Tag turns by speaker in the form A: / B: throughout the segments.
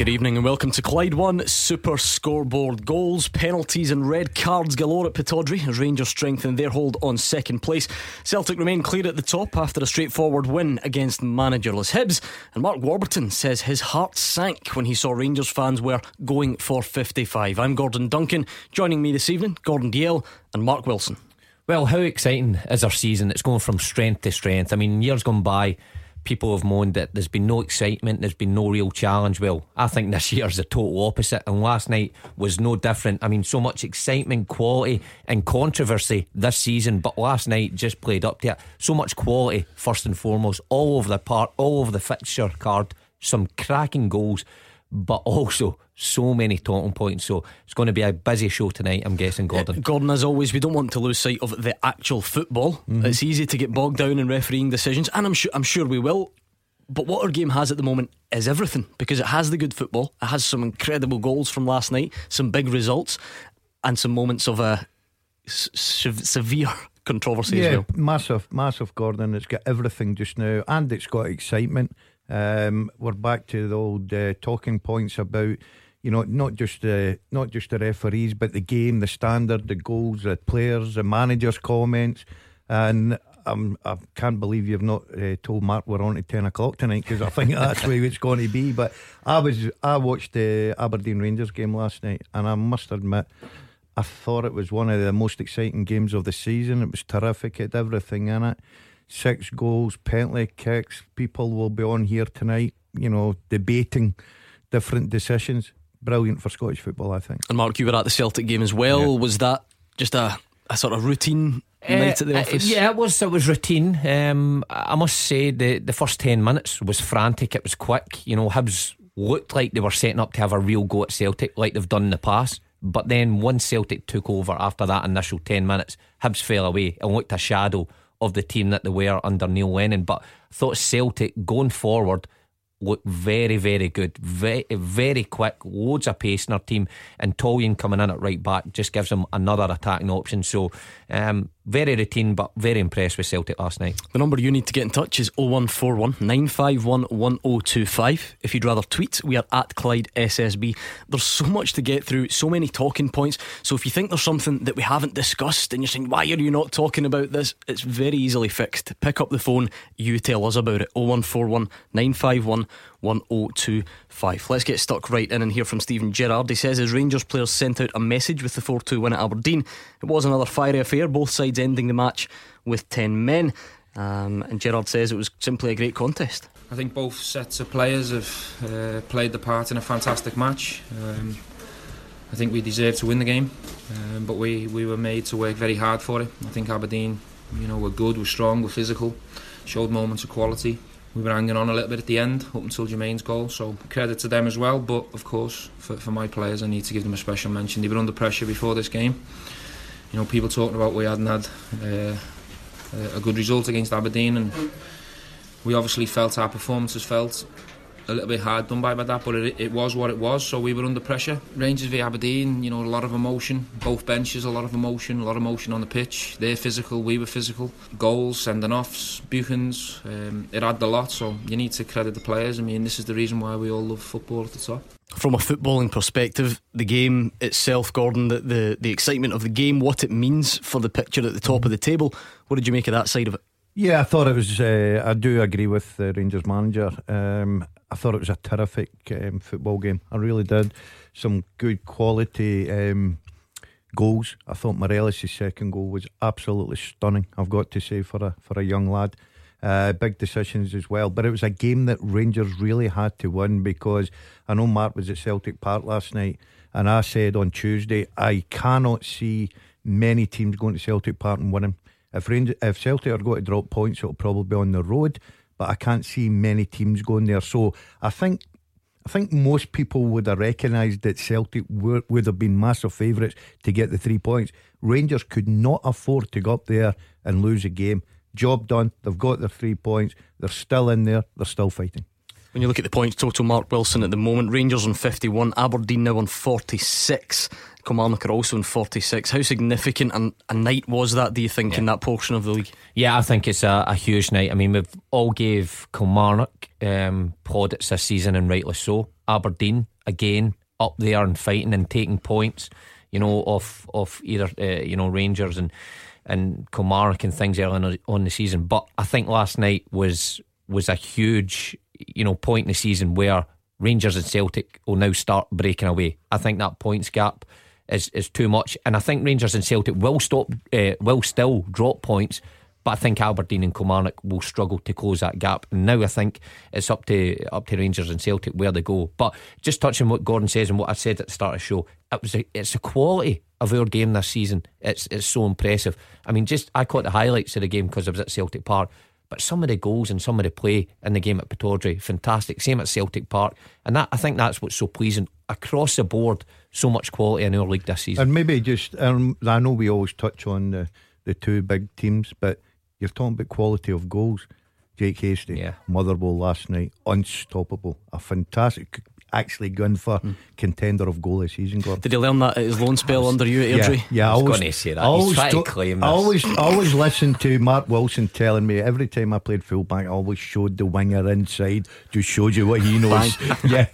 A: Good evening and welcome to Clyde One Super Scoreboard. Goals, penalties, and red cards galore at Pittodrie as Rangers strengthen their hold on second place. Celtic remain clear at the top after a straightforward win against managerless Hibs. And Mark Warburton says his heart sank when he saw Rangers fans were going for 55. I'm Gordon Duncan. Joining me this evening, Gordon Dalziel and Mark Wilson.
B: Well, how exciting is our season? It's going from strength to strength. I mean, years gone by people have moaned that there's been no excitement, there's been no real challenge. Well, I think this year's the total opposite, and last night was no different. I mean, so much excitement, quality, and controversy this season, but last night just played up to it. So much quality, first and foremost, all over the part, all over the fixture card, some cracking goals but also so many talking points. So it's going to be a busy show tonight, I'm guessing, Gordon.
A: Uh, Gordon, as always, we don't want to lose sight of the actual football. Mm-hmm. It's easy to get bogged down in refereeing decisions, and I'm sure, I'm sure we will. But what our game has at the moment is everything because it has the good football, it has some incredible goals from last night, some big results, and some moments of a severe controversy
C: yeah,
A: as well.
C: Massive, massive, Gordon. It's got everything just now, and it's got excitement. Um, we're back to the old uh, talking points about you know not just the not just the referees, but the game, the standard, the goals, the players, the managers' comments, and I'm, I can't believe you've not uh, told Mark we're on at ten o'clock tonight because I think that's where it's going to be. But I was I watched the Aberdeen Rangers game last night, and I must admit. I thought it was one of the most exciting games of the season. It was terrific. It had everything in it six goals, penalty kicks. People will be on here tonight, you know, debating different decisions. Brilliant for Scottish football, I think.
A: And Mark, you were at the Celtic game as well. Yeah. Was that just a, a sort of routine uh, night at the uh, office?
B: Uh, yeah, it was. It was routine. Um, I must say the the first ten minutes was frantic. It was quick. You know, Hibs looked like they were setting up to have a real go at Celtic, like they've done in the past. But then once Celtic took over after that initial ten minutes, Hibs fell away and looked a shadow of the team that they were under Neil Lennon. But I thought Celtic going forward look very, very good, very, very quick, loads of pace in our team, and Toljan coming in at right back just gives them another attacking option. So, um, very routine, but very impressed with Celtic last night.
A: The number you need to get in touch is 0141 951 1025. If you'd rather tweet, we are at Clyde SSB. There's so much to get through, so many talking points. So if you think there's something that we haven't discussed and you're saying, why are you not talking about this? It's very easily fixed. Pick up the phone, you tell us about it. 0141 951 1025. Let's get stuck right in and hear from Steven Gerrard. He says his Rangers players sent out a message with the 4 2 win at Aberdeen. It was another fiery affair, both sides ending the match with 10 men. Um, and Gerrard says it was simply a great contest.
D: I think both sets of players have uh, played the part in a fantastic match. Um, I think we deserved to win the game, um, but we, we were made to work very hard for it. I think Aberdeen, you know, were good, were strong, were physical, showed moments of quality we were hanging on a little bit at the end up until Jermain's goal so credit to them as well. But of course for, for my players I need to give them a special mention. They were under pressure before this game. You know people talking about we hadn't had uh, a good result against Aberdeen and we obviously felt our performances felt a little bit hard done by by that, but it, it was what it was. So we were under pressure. Rangers v Aberdeen, you know, a lot of emotion. Both benches, a lot of emotion, a lot of emotion on the pitch. They're physical, we were physical. Goals, sending offs, Buchans. Um, it had a lot. So you need to credit the players. I mean, this is the reason why we all love football at the top.
A: From a footballing perspective, the game itself, Gordon, the, the, the excitement of the game, what it means for the picture at the top of the table. What did you make of that side of it?
C: Yeah, I thought it was. Uh, I do agree with the Rangers manager. Um, I thought it was a terrific um, football game. I really did. Some good quality um, goals. I thought Morelos' second goal was absolutely stunning. I've got to say for a for a young lad. Uh, big decisions as well, but it was a game that Rangers really had to win because I know Mark was at Celtic Park last night, and I said on Tuesday I cannot see many teams going to Celtic Park and winning. If Rangers, if Celtic are going to drop points, it'll probably be on the road but I can't see many teams going there. So I think I think most people would have recognised that Celtic were, would have been massive favourites to get the three points. Rangers could not afford to go up there and lose a game. Job done. They've got their three points. They're still in there. They're still fighting.
A: When you look at the points total, Mark Wilson at the moment, Rangers on 51, Aberdeen now on 46. Kilmarnock are also on 46. How significant a, a night was that, do you think, yeah. in that portion of the league?
B: Yeah, I think it's a, a huge night. I mean, we've all gave Kilmarnock um, plaudits this season, and rightly so. Aberdeen, again, up there and fighting and taking points, you know, off, off either, uh, you know, Rangers and and Kilmarnock and things early on, on the season. But I think last night was was a huge, you know, point in the season where Rangers and Celtic will now start breaking away. I think that points gap is is too much, and I think Rangers and Celtic will stop, uh, will still drop points. But I think Aberdeen and Kilmarnock will struggle to close that gap. And now I think it's up to up to Rangers and Celtic where they go. But just touching what Gordon says and what I said at the start of the show, it was a, it's the quality of our game this season. It's it's so impressive. I mean, just I caught the highlights of the game because I was at Celtic Park. But some of the goals and some of the play in the game at Pittodrie, fantastic. Same at Celtic Park, and that I think that's what's so pleasing across the board. So much quality in our league this season.
C: And maybe just um, I know we always touch on the the two big teams, but you're talking about quality of goals. Jake Hastie, yeah. Motherwell last night, unstoppable, a fantastic actually going for mm. contender of goal this season. Gordon.
A: Did he learn that at his loan spell under you, Airdrie?
B: Yeah, yeah I, was going to say that. Always, He's to.
C: I always, always listen to Mark Wilson telling me every time I played fullback, I always showed the winger inside, just showed you what he knows. yeah.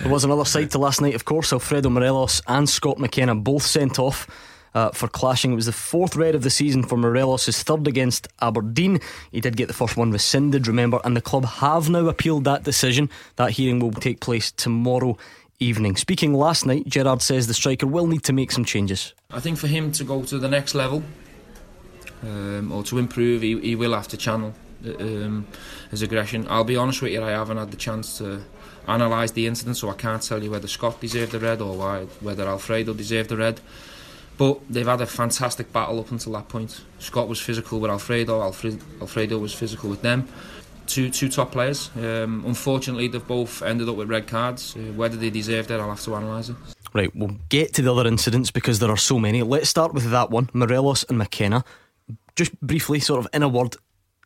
A: There was another side to last night, of course. Alfredo Morelos and Scott McKenna both sent off uh, for clashing. It was the fourth red of the season for Morelos, his third against Aberdeen. He did get the first one rescinded, remember, and the club have now appealed that decision. That hearing will take place tomorrow evening. Speaking last night, Gerrard says the striker will need to make some changes.
D: I think for him to go to the next level um, or to improve, he, he, will have to channel um, his aggression. I'll be honest with you, I haven't had the chance to analyse the incident, so I can't tell you whether Scott deserved the red or why, whether Alfredo deserved the red. But they've had a fantastic battle up until that point. Scott was physical with Alfredo, Alfred, Alfredo was physical with them. Two, two top players. Um, unfortunately, they've both ended up with red cards. Uh, whether they deserved it, I'll have to analyse it.
A: Right, we'll get to the other incidents because there are so many. Let's start with that one Morelos and McKenna. Just briefly, sort of in a word,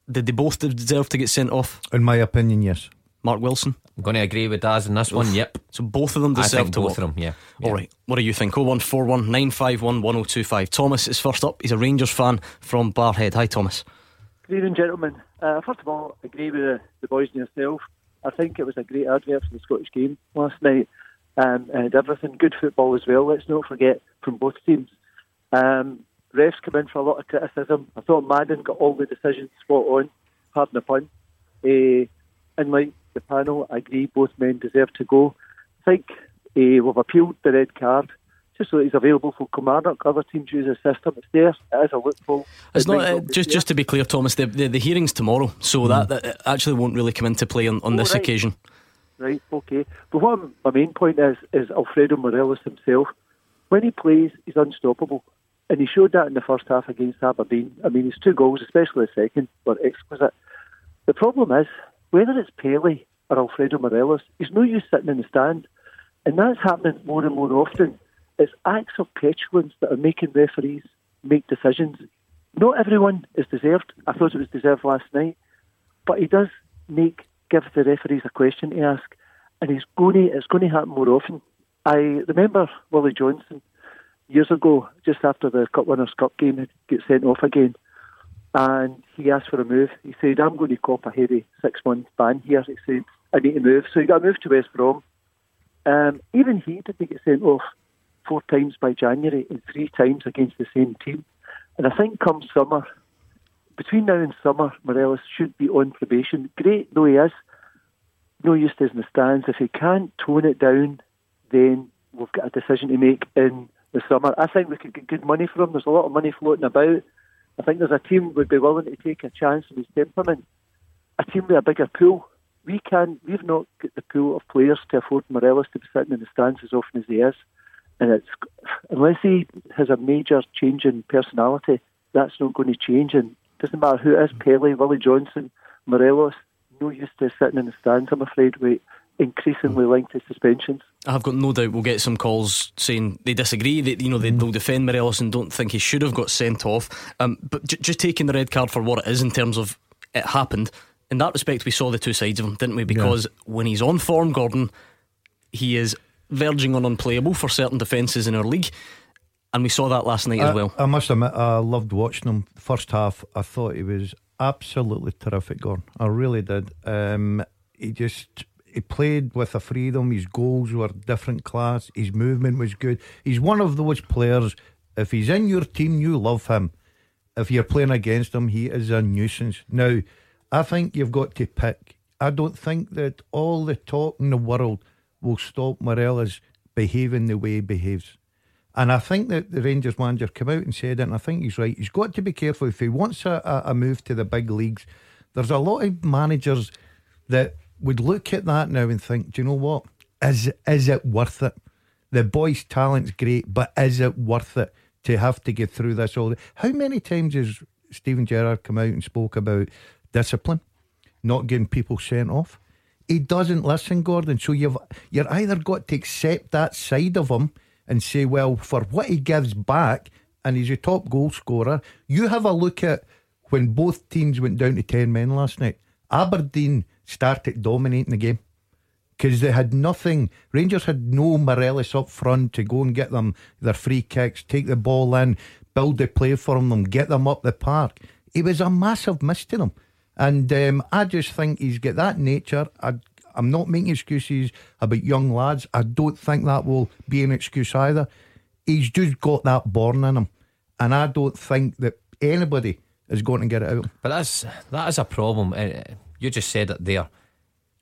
A: did they both deserve to get sent off?
C: In my opinion, yes.
A: Mark Wilson?
B: I'm going to agree with Daz in this one. Yep.
A: So both of them deserve I
B: think
A: to
B: both of them. Yeah.
A: yeah. All right. What do you think? 0141 951 1025. Thomas is first up. He's a Rangers fan from Barrhead. Hi, Thomas.
E: Good evening, gentlemen. Uh, first of all, I agree with the, the boys and yourself. I think it was a great advert for the Scottish game last night. Um, and everything, good football as well. Let's not forget from both teams. Um, refs come in for a lot of criticism. I thought Madden got all the decisions spot on, pardon the pun. Uh, and like the panel. I agree both men deserve to go. I think uh, we've appealed the red card just so that he's available for Kilmarnock. Other teams use the system. It's there. It is a loophole.
A: It's it not uh, just just to be clear, Thomas. The the, the hearing's tomorrow, so mm. that, that actually won't really come into play on, on oh, this
E: right.
A: occasion.
E: Right. Okay. But what my main point is is Alfredo Morelos himself. When he plays, he's unstoppable. And he showed that in the first half against Aberdeen. I mean, his two goals, especially the second, were exquisite. The problem is whether it's Pelly or Alfredo Morelos, he's no use sitting in the stand. And that's happening more and more often. It's acts of petulance that are making referees make decisions. Not everyone is deserved. I thought it was deserved last night. But he does make give the referees a question to ask. And he's going to, it's going to happen more often. I remember Willie Johnston years ago, just after the Cup Winners' Cup game, get sent off again and he asked for a move. He said, I'm going to cop a heavy six month ban here. He said, I need to move. So he got moved to West Brom. Um, even he didn't get sent off four times by January and three times against the same team. And I think come summer, between now and summer, Morelos should be on probation. Great though he is, no use to in the stands. If he can't tone it down, then we've got a decision to make in the summer. I think we could get good money for him. There's a lot of money floating about. I think there's a team would be willing to take a chance on his temperament. A team with a bigger pool. We can. We've not got the pool of players to afford Morelos to be sitting in the stands as often as he is. And it's unless he has a major change in personality, that's not going to change. And doesn't matter who it is, Pelly, Willie Johnston, Morelos. No use to sitting in the stands. I'm afraid. Wait increasingly lengthy suspensions.
A: I've got no doubt we'll get some calls saying they disagree. That you know they, will defend Morelos and don't think he should have got sent off. Um, but j- just taking the red card for what it is in terms of it happened. in that respect, we saw the two sides of him, didn't we? Because yeah. when he's on form, Gordon, he is verging on unplayable for certain defences in our league. And we saw that last night
C: I,
A: as well.
C: I must admit, I loved watching him. First half, I thought he was absolutely terrific, Gordon. I really did. Um, he just he played with a freedom. His goals were different class. His movement was good. He's one of those players. If he's in your team, you love him. If you're playing against him, he is a nuisance. Now, I think you've got to pick. I don't think that all the talk in the world will stop Morelos behaving the way he behaves. And I think that the Rangers manager came out and said it, and I think he's right. He's got to be careful if he wants a, a move to the big leagues. There's a lot of managers that would look at that now and think, do you know what? Is is it worth it? The boy's talent's great, but is it worth it to have to get through this all? How many times has Steven Gerrard come out and spoke about discipline, not getting people sent off? He doesn't listen, Gordon. So you've you're either got to accept that side of him and say, well, for what he gives back, and he's a top goal scorer. You have a look at when both teams went down to ten men last night. Aberdeen started dominating the game because they had nothing. Rangers had no Morelos up front to go and get them their free kicks, take the ball in, build the play for them, get them up the park. It was a massive miss to them. And um, I just think he's got that nature. I, I'm not making excuses about young lads. I don't think that will be an excuse either. He's just got that born in him. And I don't think that anybody is going to get it out.
B: But that's that is a problem. Eh, you just said it there.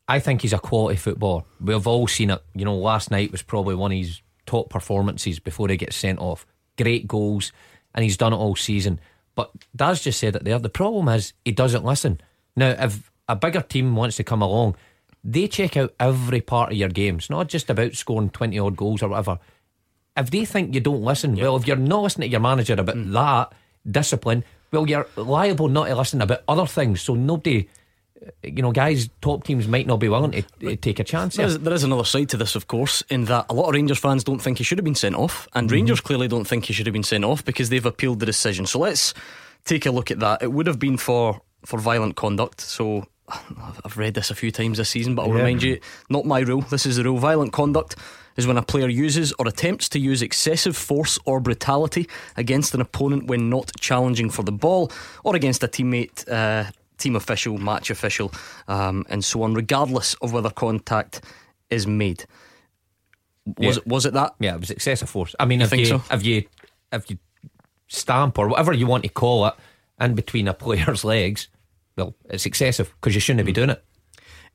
B: I think he's a quality footballer. We've all seen it. You know, last night was probably one of his top performances before he gets sent off. Great goals, and he's done it all season. But Daz just said it there. The problem is he doesn't listen. Now, if a bigger team wants to come along, they check out every part of your game. It's not just about scoring 20 odd goals or whatever. If they think you don't listen, well, if you're not listening to your manager about mm. that discipline, well, you're liable not to listen about other things. So nobody you know, guys, top teams might not be willing to, to take a chance.
A: There is, there is, another side to this, of course, in that a lot of Rangers fans don't think he should have been sent off, and mm-hmm. Rangers clearly don't think he should have been sent off because they've appealed the decision. So let's take a look at that. It would have been for for violent conduct. So I've read this a few times this season, but I'll yeah. remind you, not my rule. This is the rule. Violent conduct is when a player uses or attempts to use excessive force or brutality against an opponent when not challenging for the ball or against a teammate. Uh, team official, match official, um, and so on, regardless of whether contact is made. Was yeah. it was it that?
B: Yeah, it was excessive force. I mean, you if you so? if you if you stamp or whatever you want to call it in between a player's legs, well, it's excessive because you shouldn't mm. be doing it.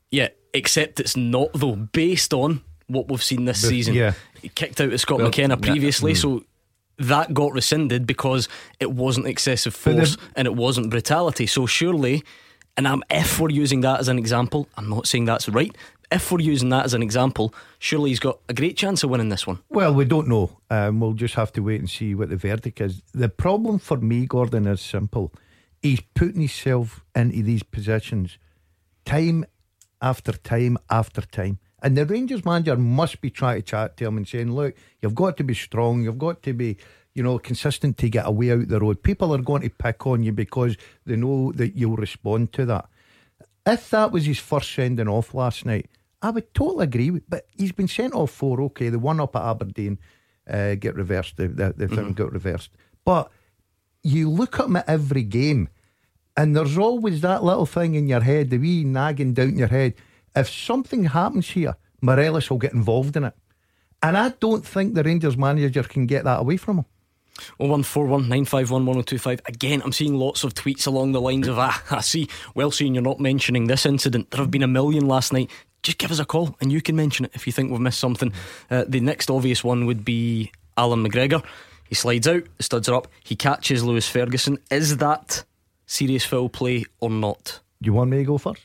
A: Yeah, except it's not though, based on what we've seen this season.
C: Yeah,
A: he kicked out of Scott well, McKenna previously, yeah. mm. so that got rescinded because it wasn't excessive force and it wasn't brutality. So surely, and I'm if we're using that as an example, I'm not saying that's right. If we're using that as an example, surely he's got a great chance of winning this one.
C: Well, we don't know. Um, we'll just have to wait and see what the verdict is. The problem for me, Gordon, is simple. He's putting himself into these positions time after time after time. And the Rangers manager must be trying to chat to him and saying, look, you've got to be strong, you've got to be, you know, consistent to get away out the road. People are going to pick on you because they know that you'll respond to that. If that was his first sending off last night, I would totally agree with but he's been sent off for okay, the one up at Aberdeen uh, get reversed, the, the, the thing mm-hmm. got reversed. But you look at him at every game and there's always that little thing in your head, the wee nagging down your head if something happens here, Morelos will get involved in it. And I don't think the Rangers manager can get that away from him.
A: 01419511025. Again, I'm seeing lots of tweets along the lines of, ah, I see, well, seeing you're not mentioning this incident. There have been a million last night. Just give us a call and you can mention it if you think we've missed something. Uh, the next obvious one would be Allan McGregor. He slides out, the studs are up, he catches Lewis Ferguson. Is that serious foul play or not?
C: Do you want me to go first?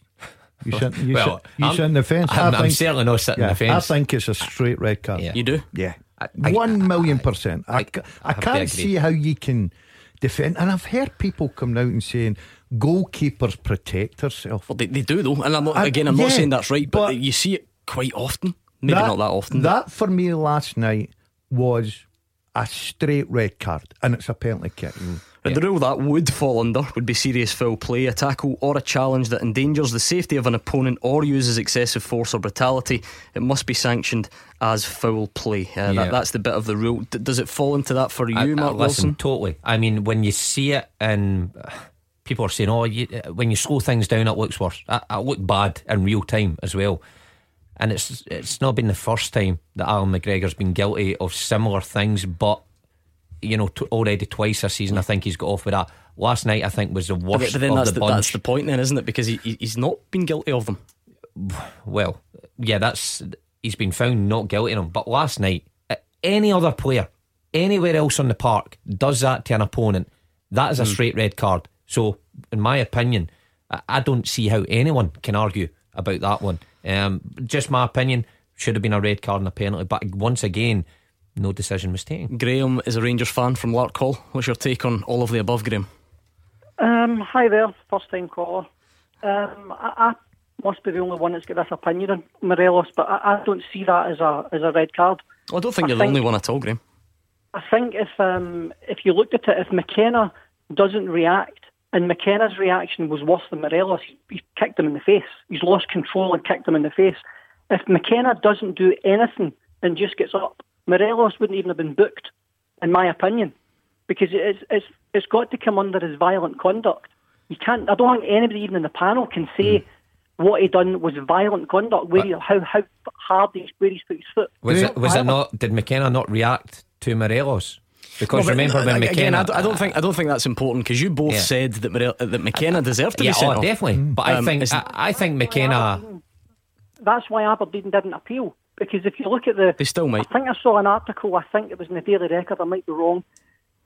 C: You shouldn't. You, well, should, you shouldn't the fence.
B: I'm, I am certainly not sitting yeah, the fence.
C: I think it's a straight red card.
A: Yeah. You do?
C: Yeah. I, One million percent. I, I, I can't see how you can defend. And I've heard people come out and saying goalkeepers protect themselves.
A: Well, they, they do though. And I'm not, again, I'm yeah, not saying that's right, but, but, you see it quite often. Maybe that, not that often.
C: That for me last night was a straight red card, and it's apparently penalty kick. Mm.
A: The rule that would fall under would be serious foul play, a tackle or a challenge that endangers the safety of an opponent or uses excessive force or brutality. It must be sanctioned as foul play. Uh, yeah. that, that's the bit of the rule. D- does it fall into that for you, I, Mark
B: I, listen,
A: Wilson?
B: Totally. I mean, when you see it and people are saying, "Oh, you, when you slow things down, it looks worse." I, I look bad in real time as well. And it's it's not been the first time that Allan McGregor's been guilty of similar things, but you know, t- already twice this season. I think he's got off with that. Last night, I think, was the worst.
A: But, then
B: that's
A: the,
B: the
A: that's the point, then, isn't it? Because he, he's not been guilty of them.
B: Well, yeah, that's he's been found not guilty of them. But last night, any other player, anywhere else on the park, does that to an opponent, that is a mm. straight red card. So, in my opinion, I don't see how anyone can argue about that one. Um, just my opinion, should have been a red card and a penalty. But once again, no decision was taken.
A: Graham is a Rangers fan from Larkhall. What's your take on all of the above, Graham?
F: Um, hi there, first time caller. Um, I, I, must be the only one that's got this opinion on Morelos, but I, I, don't see that as a as a red card.
A: Well, I don't think I you're think, the only one at all, Graham.
F: I think if um, if you looked at it, if McKenna doesn't react, and McKenna's reaction was worse than Morelos, he kicked him in the face. He's lost control and kicked him in the face. If McKenna doesn't do anything and just gets up Morelos wouldn't even have been booked, in my opinion, because it's it's it's got to come under his violent conduct. You can't. I don't think anybody even in the panel can say. Mm. What he done was violent conduct. Where he, how how hard he where he put his foot.
B: Was it was it not? Did McKenna not react to Morelos? Because well, remember when again, McKenna,
A: I don't, I don't, think I don't think that's important because you both yeah. said that Morel, that McKenna deserved to
B: yeah,
A: be sent
B: oh,
A: off.
B: definitely. But um, I think I, I, think McKenna.
F: That's why Aberdeen didn't appeal because if you look at the,
A: they still might.
F: I think I saw an article. I think it was in the Daily Record. I might be wrong,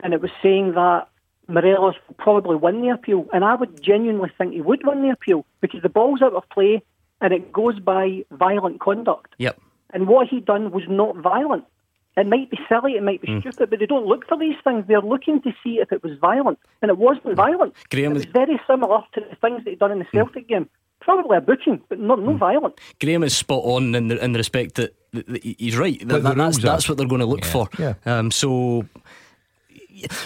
F: and it was saying that Morelos will probably win the appeal, and I would genuinely think he would win the appeal because the ball's out of play and it goes by violent conduct.
A: Yep.
F: And what he done was not violent. It might be silly, it might be mm. stupid, but they don't look for these things. They're looking to see if it was violent, and it wasn't violent. Graham it was very similar to the things that he done in the hmm. Celtic mm. game. Probably a booking, but not no mm. violent.
A: Graham is spot on in the in the respect that, that, that he's right. That, that, that's that's what they're going to look
C: yeah.
A: for.
C: Yeah.
A: Um, so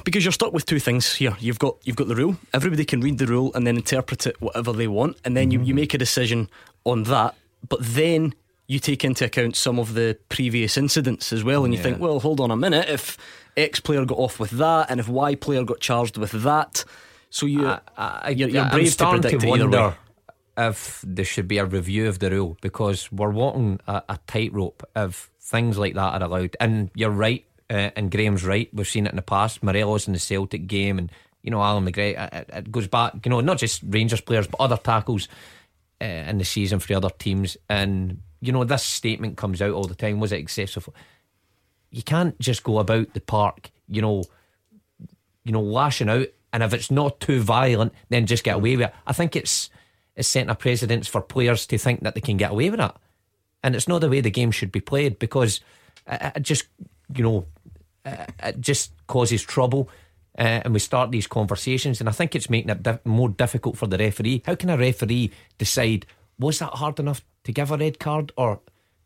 A: because you're stuck with two things here. You've got you've got the rule. Everybody can read the rule and then interpret it whatever they want, and then mm-hmm. you, you make a decision on that. But then you take into account some of the previous incidents as well, and you yeah. think, well, hold on a minute. If X player got off with that, and if Y player got charged with that, so you I, I, you're, you're brave to predict to wonder
B: if there should be a review of the rule because we're walking a, a tightrope if things like that are allowed. And you're right, uh, and Graham's right. We've seen it in the past. Morelos in the Celtic game, and you know Allan McGregor. It, it goes back, you know, not just Rangers players, but other tackles uh, in the season for the other teams. And you know, this statement comes out all the time. Was it excessive? You can't just go about the park, you know, you know, lashing out, and if it's not too violent, then just get away with it. I think it's is setting a precedence for players to think that they can get away with it. And it's not the way the game should be played because it, just, you know, it just causes trouble. Uh, and we start these conversations, and I think it's making it di- more difficult for the referee. How can a referee decide was that hard enough to give a red card? Or,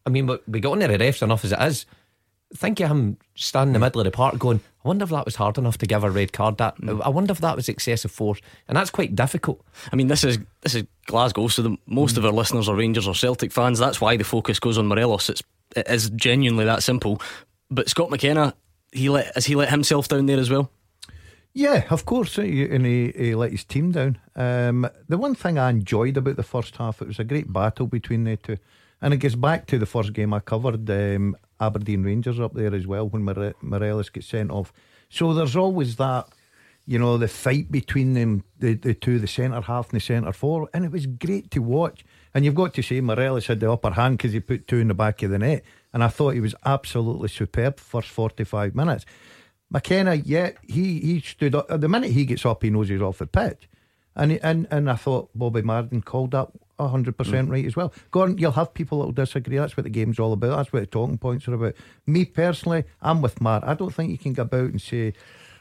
B: I mean, we got on the refs enough as it is think of him standing in the middle of the park going, I wonder if that was hard enough to give a red card. That mm. I wonder if that was excessive force, and that's quite difficult.
A: I mean, this is this is Glasgow, so the, most mm. of our listeners are Rangers or Celtic fans. That's why the focus goes on Morelos. It's it is genuinely that simple. But Scott McKenna, he let has he let himself down there as well?
C: Yeah, of course, and he, he let his team down. Um, the one thing I enjoyed about the first half, it was a great battle between the two. And it gets back to the first game I covered. Um, Aberdeen Rangers up there as well when More- Morelos gets sent off. So there's always that, you know, the fight between them, the, the two, the centre half and the centre four. and it was great to watch. And you've got to say Morelos had the upper hand because he put two in the back of the net, and I thought he was absolutely superb first 45 minutes. McKenna, yeah, he he stood up. The minute he gets up, he knows he's off the pitch. And, and and I thought Bobby Madden called that 100% mm. right as well. Gordon, you'll have people that will disagree. That's what the game's all about. That's what the talking points are about. Me personally, I'm with Matt. I don't think you can go about and say,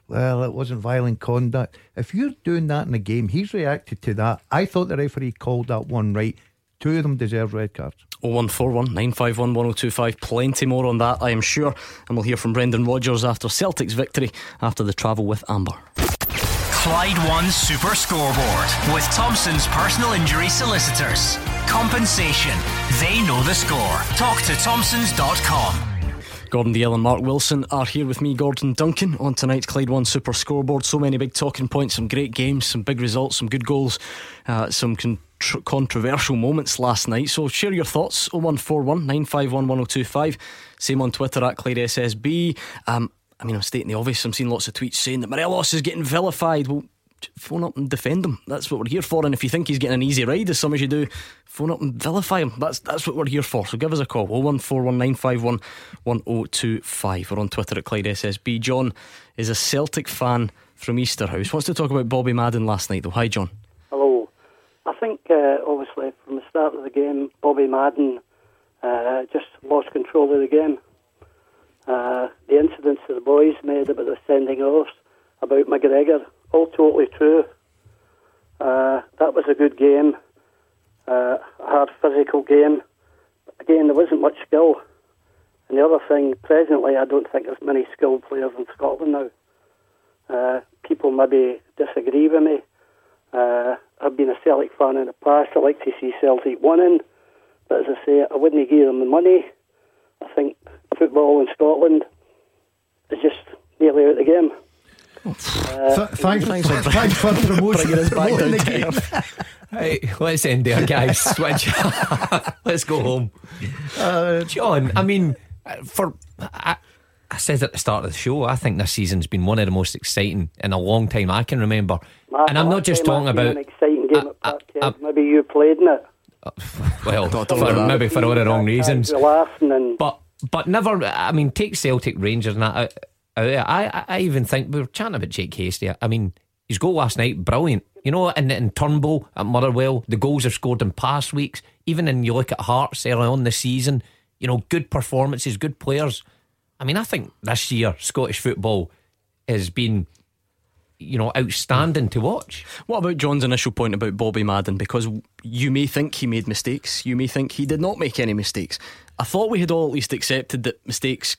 C: well, it wasn't violent conduct. If you're doing that in a game, he's reacted to that. I thought the referee called that one right. Two of them deserve red cards.
A: 0141 951 1025. Plenty more on that, I am sure. And we'll hear from Brendan Rodgers after Celtic's victory after the travel with Amber.
G: Clyde One Super Scoreboard with Thompson's personal injury solicitors. Compensation. They know the score. Talk to Thompsons.com.
A: Gordon Dalziel and Mark Wilson are here with me, Gordon Duncan, on tonight's Clyde One Super Scoreboard. So many big talking points, some great games, some big results, some good goals, uh, some contr- controversial moments last night. So share your thoughts 0141 951 1025. Same on Twitter at Clyde SSB. Um, I mean, I'm stating the obvious. I'm seeing lots of tweets saying that Morelos is getting vilified. Well, phone up and defend him. That's what we're here for. And if you think he's getting an easy ride, as some as you do, phone up and vilify him. That's that's what we're here for. So give us a call. 01419511025. We're on Twitter at Clyde SSB. John is a Celtic fan from Easterhouse. Wants to talk about Bobby Madden last night though. Hi John.
H: Hello. I think uh, obviously from the start of the game, Bobby Madden uh, just lost control of the game. Uh, the incidents that the boys made about the sending offs, about McGregor, all totally true. Uh, that was a good game, uh, a hard physical game. Again, there wasn't much skill. And the other thing, presently, I don't think there's many skilled players in Scotland now. Uh, people maybe disagree with me. Uh, I've been a Celtic fan in the past. I like to see Celtic winning. But as I say, I wouldn't give them the money. I think football in Scotland is just nearly out of the game.
C: Th- thanks, thanks for promoting,
A: Bringing us back down
C: the game.
B: Hey, let's end there, guys. Switch. let's go home. Uh, John, I mean, uh, for I, I said at the start of the show, I think this season's been one of the most exciting in a long time I can remember.
H: Last-
B: and I'm not just talking about
H: an exciting game
B: Uh,
H: at
B: uh,
H: Parkhead. Maybe you played in it.
B: well, for, maybe for all the wrong reasons.
H: Laughing and
B: But but never. I mean, take Celtic Rangers and that. I, I even think we were chatting about Jake Hastie. I mean, his goal last night, brilliant. You know, in, in Turnbull at Motherwell, the goals have scored in past weeks. Even in you look at Hearts early on this season, you know, good performances, good players. I mean, I think this year Scottish football has been, you know, outstanding to watch.
A: What about John's initial point about Bobby Madden? Because you may think he made mistakes, you may think he did not make any mistakes. I thought we had all at least accepted that mistakes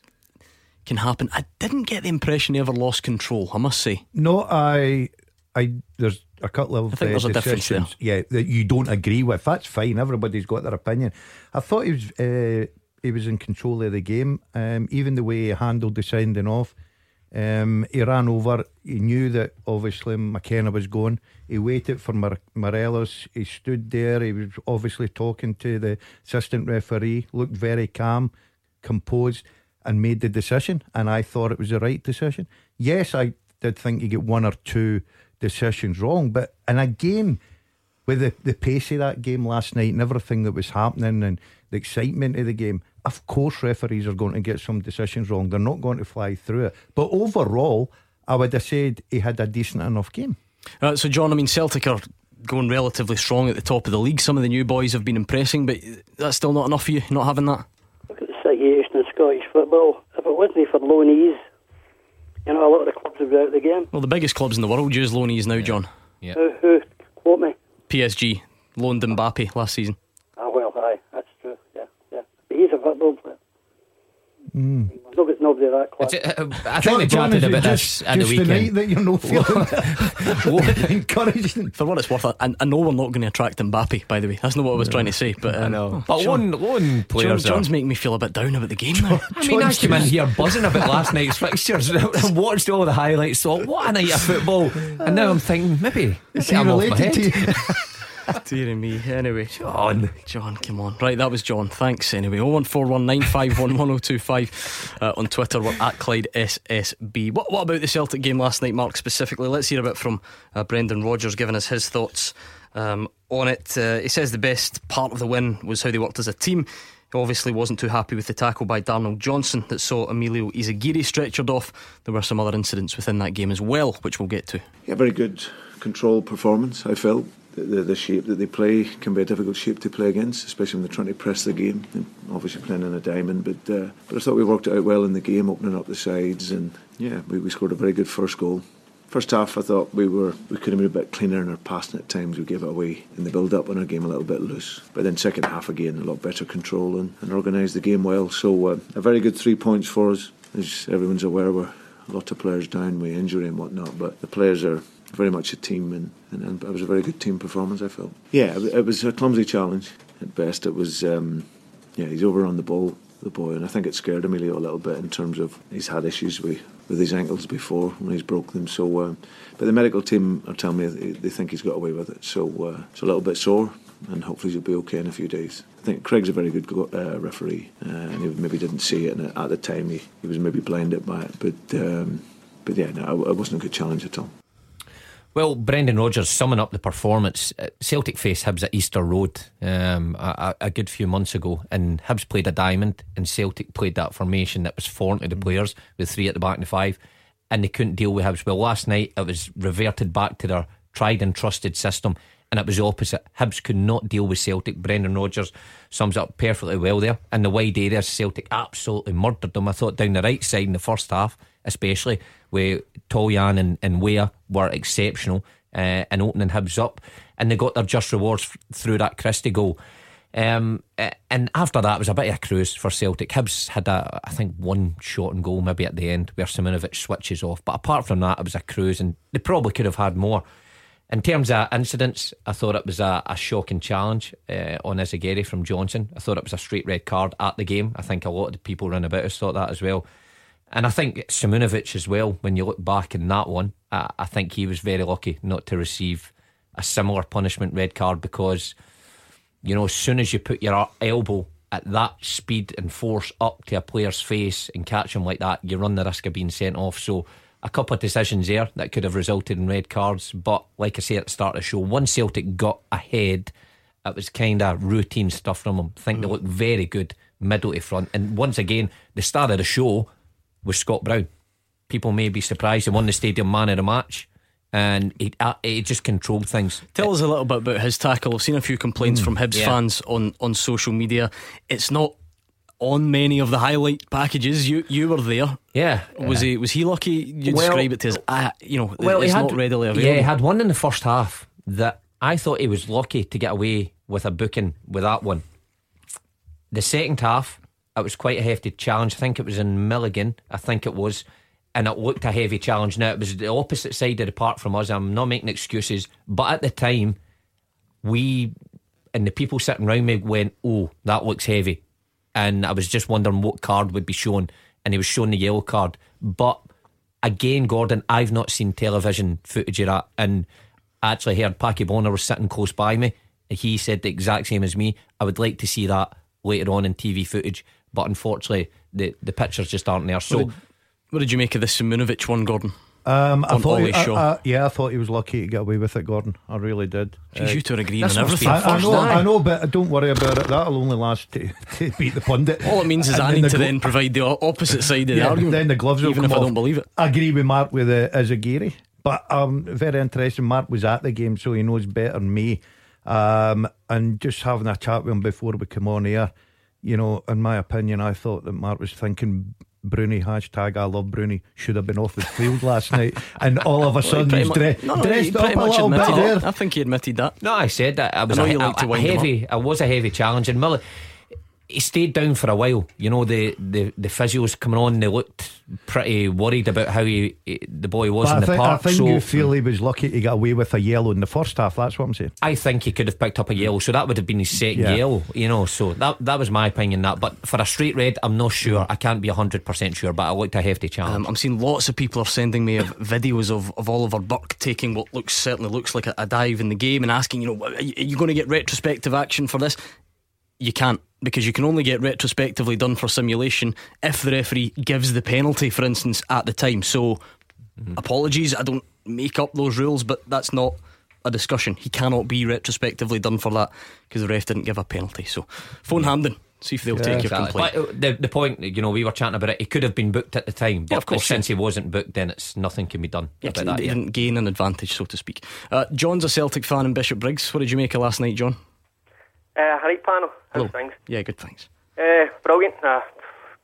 A: can happen. I didn't get the impression he ever lost control, I must say.
C: No, I, I, there's a couple of
A: I think
C: uh,
A: there's a difference
C: decisions, yeah, that you don't agree with. That's fine. Everybody's got their opinion. I thought he was, uh, he was in control of the game. Um, even the way he handled the sending off. Um, he ran over. He knew that obviously McKenna was going. He waited for Mar- Morelos. He stood there. He was obviously talking to the assistant referee. Looked very calm, composed, and made the decision. And I thought it was the right decision. Yes, I did think you get one or two decisions wrong, but in a game with the, the pace of that game last night and everything that was happening and the excitement of the game, of course referees are going to get some decisions wrong. They're not going to fly through it. But overall, I would have said he had a decent enough game.
A: Uh, so, John, I mean, Celtic are going relatively strong at the top of the league. Some of the new boys have been impressing, but that's still not enough for you, not having that.
H: look at the situation in Scottish football. If it wasn't for loanees, you know, a lot of the clubs would be out of the game.
A: Well, the biggest clubs in the world use loanees now, John.
B: Yeah.
H: Who, who, quote me?
A: PSG loaned Mbappe last season.
H: Ah, well, aye, that's true, yeah, yeah. But he's a football player. Nobody, nobody that class.
B: It's, uh, I think we chatted
C: is
B: about
C: just,
B: this at the
C: just the night
B: weekend.
C: that you're not feeling encouraging.
A: For what it's worth, I, I know we're not going to attract Mbappe, by the way. That's not what I was trying to say. But um, know.
B: But
A: John-
B: one, one
A: John,
B: players
A: John's making me feel a bit down about the game now.
B: I mean, I came in here buzzing about last night's fixtures and watched all the highlights. Thought, what a night of football! And now I'm thinking, maybe,
C: Is
B: maybe
C: he
B: I'm off my
C: related
B: head.
A: Dear me. Anyway,
B: John.
A: John, come on. Right, that was John. Thanks anyway. 01419511025 uh, on Twitter. We're at Clyde SSB. What, what about the Celtic game last night, Mark, specifically? Let's hear a bit from uh, Brendan Rodgers giving us his thoughts um, on it. Uh, he says the best part of the win was how they worked as a team. He obviously wasn't too happy with the tackle by Darnell Johnson that saw Emilio Izaguirre stretchered off. There were some other incidents within that game as well, which we'll get to.
I: Yeah, very good control performance. I felt the, the, shape that they play can be a difficult shape to play against, especially when they're trying to press the game. And obviously playing in a diamond, but uh, but I thought we worked it out well in the game, opening up the sides, and yeah, we, we scored a very good first goal. First half, I thought we were we could have been a bit cleaner in our passing at times. We gave it away in the build-up and our game a little bit loose. But then second half again, a lot better control and, and organised the game well. So uh, a very good three points for us. As everyone's aware, we're a lot of players down with injury and whatnot, but the players are very much a team, and, and, and it was a very good team performance. I felt. Yeah, it was a clumsy challenge at best. It was. Um, yeah, he's over on the ball, the boy, and I think it scared Emilio a little bit in terms of he's had issues with with his ankles before when he's broke them. So, uh, but the medical team are telling me they think he's got away with it. So uh, it's a little bit sore, and hopefully he'll be okay in a few days. I think Craig's a very good uh, referee, uh, and he maybe didn't see it at the time. He, he was maybe blinded by it, but um, but yeah, no, it wasn't a good challenge at all.
B: Well, Brendan Rodgers summing up the performance. Celtic faced Hibs at Easter Road um, a, a, good few months ago, and Hibs played a diamond, and Celtic played that formation that was foreign to the players with three at the back and the five, and they couldn't deal with Hibs. Well, last night it was reverted back to their tried and trusted system, and it was the opposite. Hibs could not deal with Celtic. Brendan Rodgers sums up perfectly well there. And the wide areas, Celtic absolutely murdered them. I thought down the right side in the first half, especially where Toljan and, and Weah were exceptional uh, in opening Hibs up, and they got their just rewards f- through that Christie goal. Um, and after that, it was a bit of a cruise for Celtic. Hibs had, a, I think, one shot and goal maybe at the end where Simunovic switches off. But apart from that, it was a cruise, and they probably could have had more. In terms of incidents, I thought it was a, a shocking challenge uh, on Izaguirre from Johnson. I thought it was a straight red card at the game. I think a lot of the people around about us thought that as well. And I think Simunovic as well, when you look back in that one, I, I think he was very lucky not to receive a similar punishment red card because, you know, as soon as you put your elbow at that speed and force up to a player's face and catch him like that, you run the risk of being sent off. So a couple of decisions there that could have resulted in red cards. But like I say at the start of the show, once Celtic got ahead, it was kind of routine stuff from them. I think mm. they looked very good middle to front. And once again, the start of the show was Scott Brown. People may be surprised he won the stadium man of the match. And he, uh, he just controlled things.
A: Tell us a little bit about his tackle. I've seen a few complaints mm, from Hibs yeah. fans on, on social media. It's not on many of the highlight packages. You you were there.
B: Yeah.
A: Was he was he lucky? You well, describe it to as uh, you know
B: well,
A: it's
B: had,
A: not readily available.
B: Yeah, he had one in the first half that I thought he was lucky to get away with a booking with that one. The second half, it was quite a hefty challenge. I think it was in Milligan. I think it was. And it looked a heavy challenge. Now, it was the opposite side of the park from us. I'm not making excuses. But at the time, we and the people sitting around me went, oh, that looks heavy and I was just wondering what card would be shown, and he was shown the yellow card. But again, Gordon, I've not seen television footage of that, and I actually heard Packie Bonner was sitting close by me. He said the exact same as me. I would like to see that later on in TV footage, but unfortunately, the the pictures just aren't there. So,
A: what did, what did you make of the Simunovic one, Gordon?
C: Um, I thought, he, I, I, yeah, I thought he was lucky to get away with it, Gordon. I really did.
A: Jeez, uh, you two are agreeing on everything.
C: I, I, know, I know, but don't worry about it. That'll only last to, to beat the pundit.
A: All it means is and I need the to then provide the opposite side of yeah, the argument.
C: Then the gloves will
A: even
C: if
A: I don't believe it.
C: I agree with Mark with uh, Izaguirre, but um, very interesting. Mark was at the game, so he knows better than me. Um, and just having a chat with him before we come on here, you know, in my opinion, I thought that Mark was thinking Broony hashtag I love Broony should have been off the field last night, and all of a sudden he's dre- no, dressed up a little bit there.
A: I think he admitted that.
B: No, I said that. I was I a, like a, a heavy. I was a heavy challenge, and Millie he stayed down for a while. You know, the, the, the physios coming on, they looked pretty worried about how he, the boy was but in I the
C: think,
B: park.
C: I think
B: so,
C: you feel he was lucky to get away with a yellow in the first half. That's what I'm saying.
B: I think he could have picked up a yellow, so that would have been his second yeah. yellow. You know, so that that was my opinion. That, but for a straight red, I'm not sure. I can't be hundred percent sure, but I looked a hefty challenge. Um,
A: I'm seeing lots of people are sending me videos of, of Oliver Burke taking what looks certainly looks like a, a dive in the game and asking, you know, are you going to get retrospective action for this? You can't because you can only get retrospectively done for simulation if the referee gives the penalty, for instance, at the time. So, mm-hmm. apologies, I don't make up those rules, but that's not a discussion. He cannot be retrospectively done for that because the ref didn't give a penalty. So, phone yeah. Hampden. See if they'll yeah, take your exactly. complaint.
B: But the, the point, you know, we were chatting about it. He could have been booked at the time, but yeah, of course, since he wasn't booked, then it's nothing can be done
A: yeah,
B: about
A: that. He didn't gain an advantage, so to speak. Uh, John's a Celtic fan in Bishopbriggs. What did you make of last night, John?
J: Uh, hi, panel. How's things?
A: Yeah, good, thanks.
J: Uh, brilliant. Uh,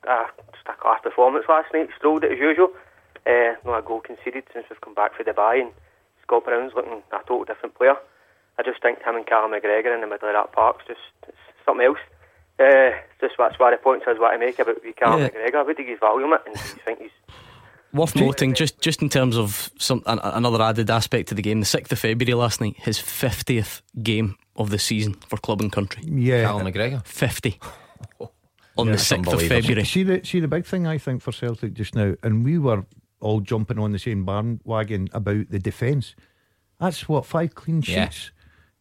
J: uh, just a class performance last night. Strolled it as usual. Uh, not a goal conceded since we've come back for Dubai, and Scott Brown's looking a total different player. I just think him and Callum McGregor in the middle of that park's just something else. Uh, just that's why the points I was want to make about Callum yeah. McGregor. What do you value him it? And you think he's
A: Worth noting, just just in terms of some an, another added aspect to the game, the sixth of February last night, his fiftieth game of the season for club and country.
C: Yeah,
B: Cal McGregor.
A: Fifty on
B: Yeah,
A: the
B: that's
A: sixth of. February.
C: See the see the big thing I think for Celtic just now, and we were all jumping on the same bandwagon about the defence. That's what five clean
B: Yeah.
C: sheets,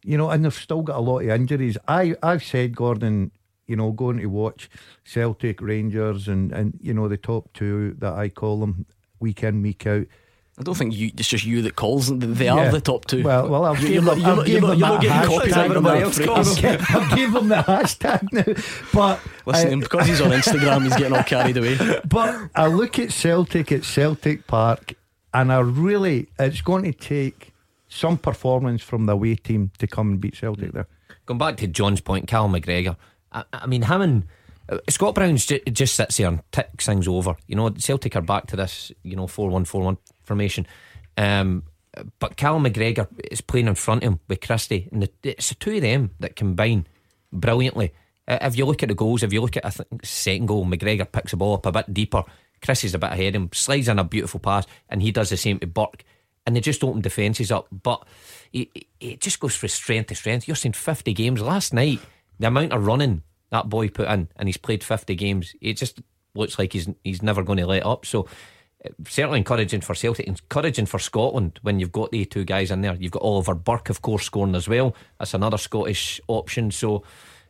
C: you know, and they've still got a lot of injuries. I I've said Gordon, you know, going to watch Celtic, Rangers, and and you know the top two that I call them week in week out.
A: I don't think you, it's just you that calls them. They
C: Yeah.
A: are the top two.
C: Well, well, I'll
A: You're
C: gave
A: not-
C: them,
A: you're
C: I've
A: not-
C: gave
A: you're not-
C: them that hashtag now.
A: everybody else calls.
C: I've gave- them the hashtag now, but
A: Listen, to
C: uh,
A: because he's on Instagram, he's getting all carried away.
C: But I look at Celtic at Celtic Park, and I really, it's going to take some performance from the away team to come and beat Celtic there.
B: Going back to John's point, Cal McGregor. I, I mean, him and uh, Scott Brown's ju- just sits there and ticks things over. You know, Celtic are back to this, you know, 4 1 4 1 formation. Um, but Cal McGregor is playing in front of him with Christie, and the, it's the two of them that combine brilliantly. Uh, if you look at the goals, if you look at I think second goal, McGregor picks the ball up a bit deeper. Christie's a bit ahead of him, slides in a beautiful pass, and he does the same to Burke. And they just open defences up. But it, it- just goes from strength to strength. You're saying 50 games. Last night, the amount of running that boy put in, and he's played 50 games, it just looks like he's he's never going to let up. So, certainly encouraging for Celtic, encouraging for Scotland when you've got the two guys in there. You've got Oliver Burke, of course, scoring as well. That's another Scottish option. So,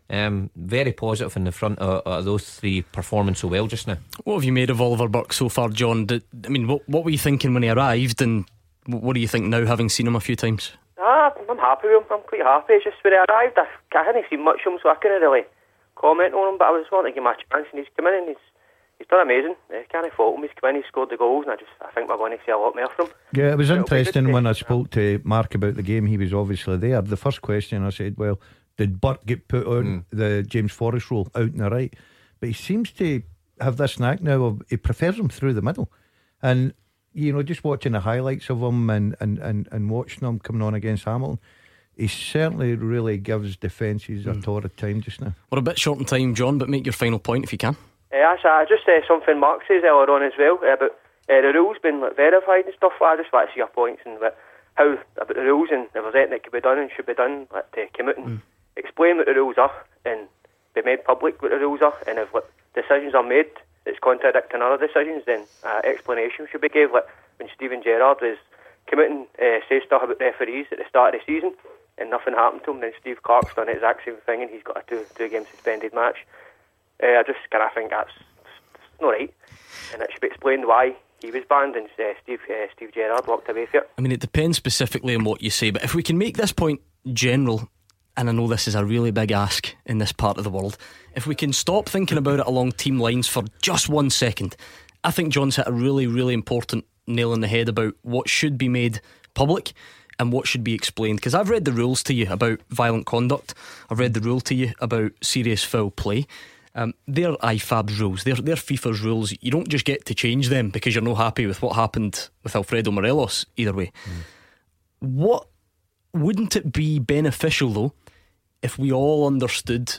B: um, very positive in the front of, of those three performing so well just now.
A: What have you made of Oliver Burke so far, John? Did, I mean, what, what were you thinking when he arrived, and what do you think now, having seen him a few times?
J: Ah, I'm happy with him. I'm quite happy. It's just when he arrived, I, I hadn't seen much of him, so I couldn't really comment on him. But I was wanting to give him a chance, and he's come in and he's he's done amazing. I can't fault him. He's come in, he's scored the goals, and I just I think we're going to see a lot more from him.
C: Yeah, it was
J: It'll
C: interesting when I spoke to Mark about the game. He was obviously there. The first question I said, "Well, did Burke get put on hmm. the James Forrest role out in the right?" But he seems to have this knack now of he prefers him through the middle, and you know, just watching the highlights of him and and and, and watching him coming on against Hamilton, he certainly really gives defences a hmm. torrid time just now.
A: We're a bit short on time, John, but make your final point if you can.
J: Uh, that's uh, just uh, something Mark says earlier on as well uh, about uh, the rules being like, verified and stuff. I just like to see your points and like, how about the rules and if there's anything that could be done and should be done, like, to come out and explain what the rules are and be made public what the rules are. And if like, decisions are made that's contradicting other decisions, then uh, explanation should be given. Like when Steven Gerrard was come out and uh, say stuff about referees at the start of the season. And nothing happened to him. Then Steve Clarke's done the exact same thing, and he's got a two two game suspended match. Uh, I just kind of think that's, not right, and it should be explained why he was banned and uh, Steve uh, Steve Gerrard walked away for it.
A: I mean, it depends specifically on what you say, but if we can make this point general, and I know this is a really big ask in this part of the world, if we can stop thinking about it along team lines for just one second, I think John's hit a really, really important nail on the head about what should be made public and what should be explained. Because I've read the rules to you about violent conduct, I've read the rule to you about serious foul play. Um, they're IFAB's rules, they're, they're FIFA's rules. You don't just get to change them because you're not happy with what happened with Alfredo Morelos, either way. What wouldn't it be beneficial though if we all understood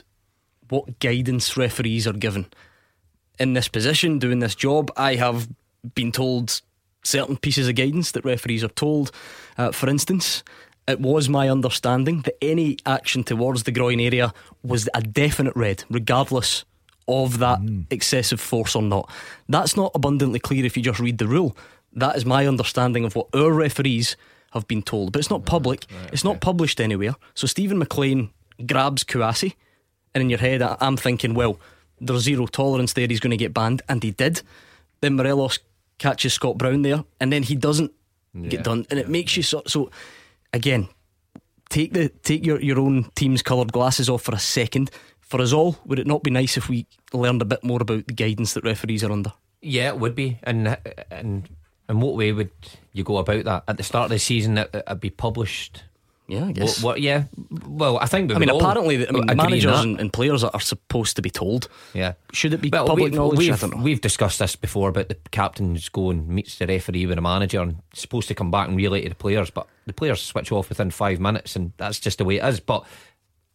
A: what guidance referees are given in this position, doing this job? I have been told certain pieces of guidance that referees are told. Uh, for instance, it was my understanding that any action towards the groin area was a definite red, regardless of that hmm. excessive force or not. That's not abundantly clear if you just read the rule. That is my understanding of what our referees have been told, but it's not public. it's not published anywhere. So Stephen McLean grabs Kouassi, and in your head, I'm thinking, well, there's zero tolerance there. He's going to get banned, and he did. Then Morelos catches Scott Brown there, and then he doesn't get done, and it makes you so. So again, take the take your your own team's coloured glasses off for a second. For us all, would it not be nice if we learned a bit more about the guidance that referees are under?
B: Yeah, it would be. And uh, and in what way would you go about that? At the start of the season, it, it'd be published.
A: Yeah, I guess.
B: Yeah. Well, I think.
A: I mean,
B: all
A: apparently, I mean, managers and, and players are supposed to be told.
B: Yeah.
A: Should it be
B: Well,
A: public
B: we've,
A: knowledge?
B: We've,
A: don't know.
B: we've discussed this before about the captains go and meets the referee with a manager and supposed to come back and relay to the players, but the players switch off within five minutes, and that's just the way it is. But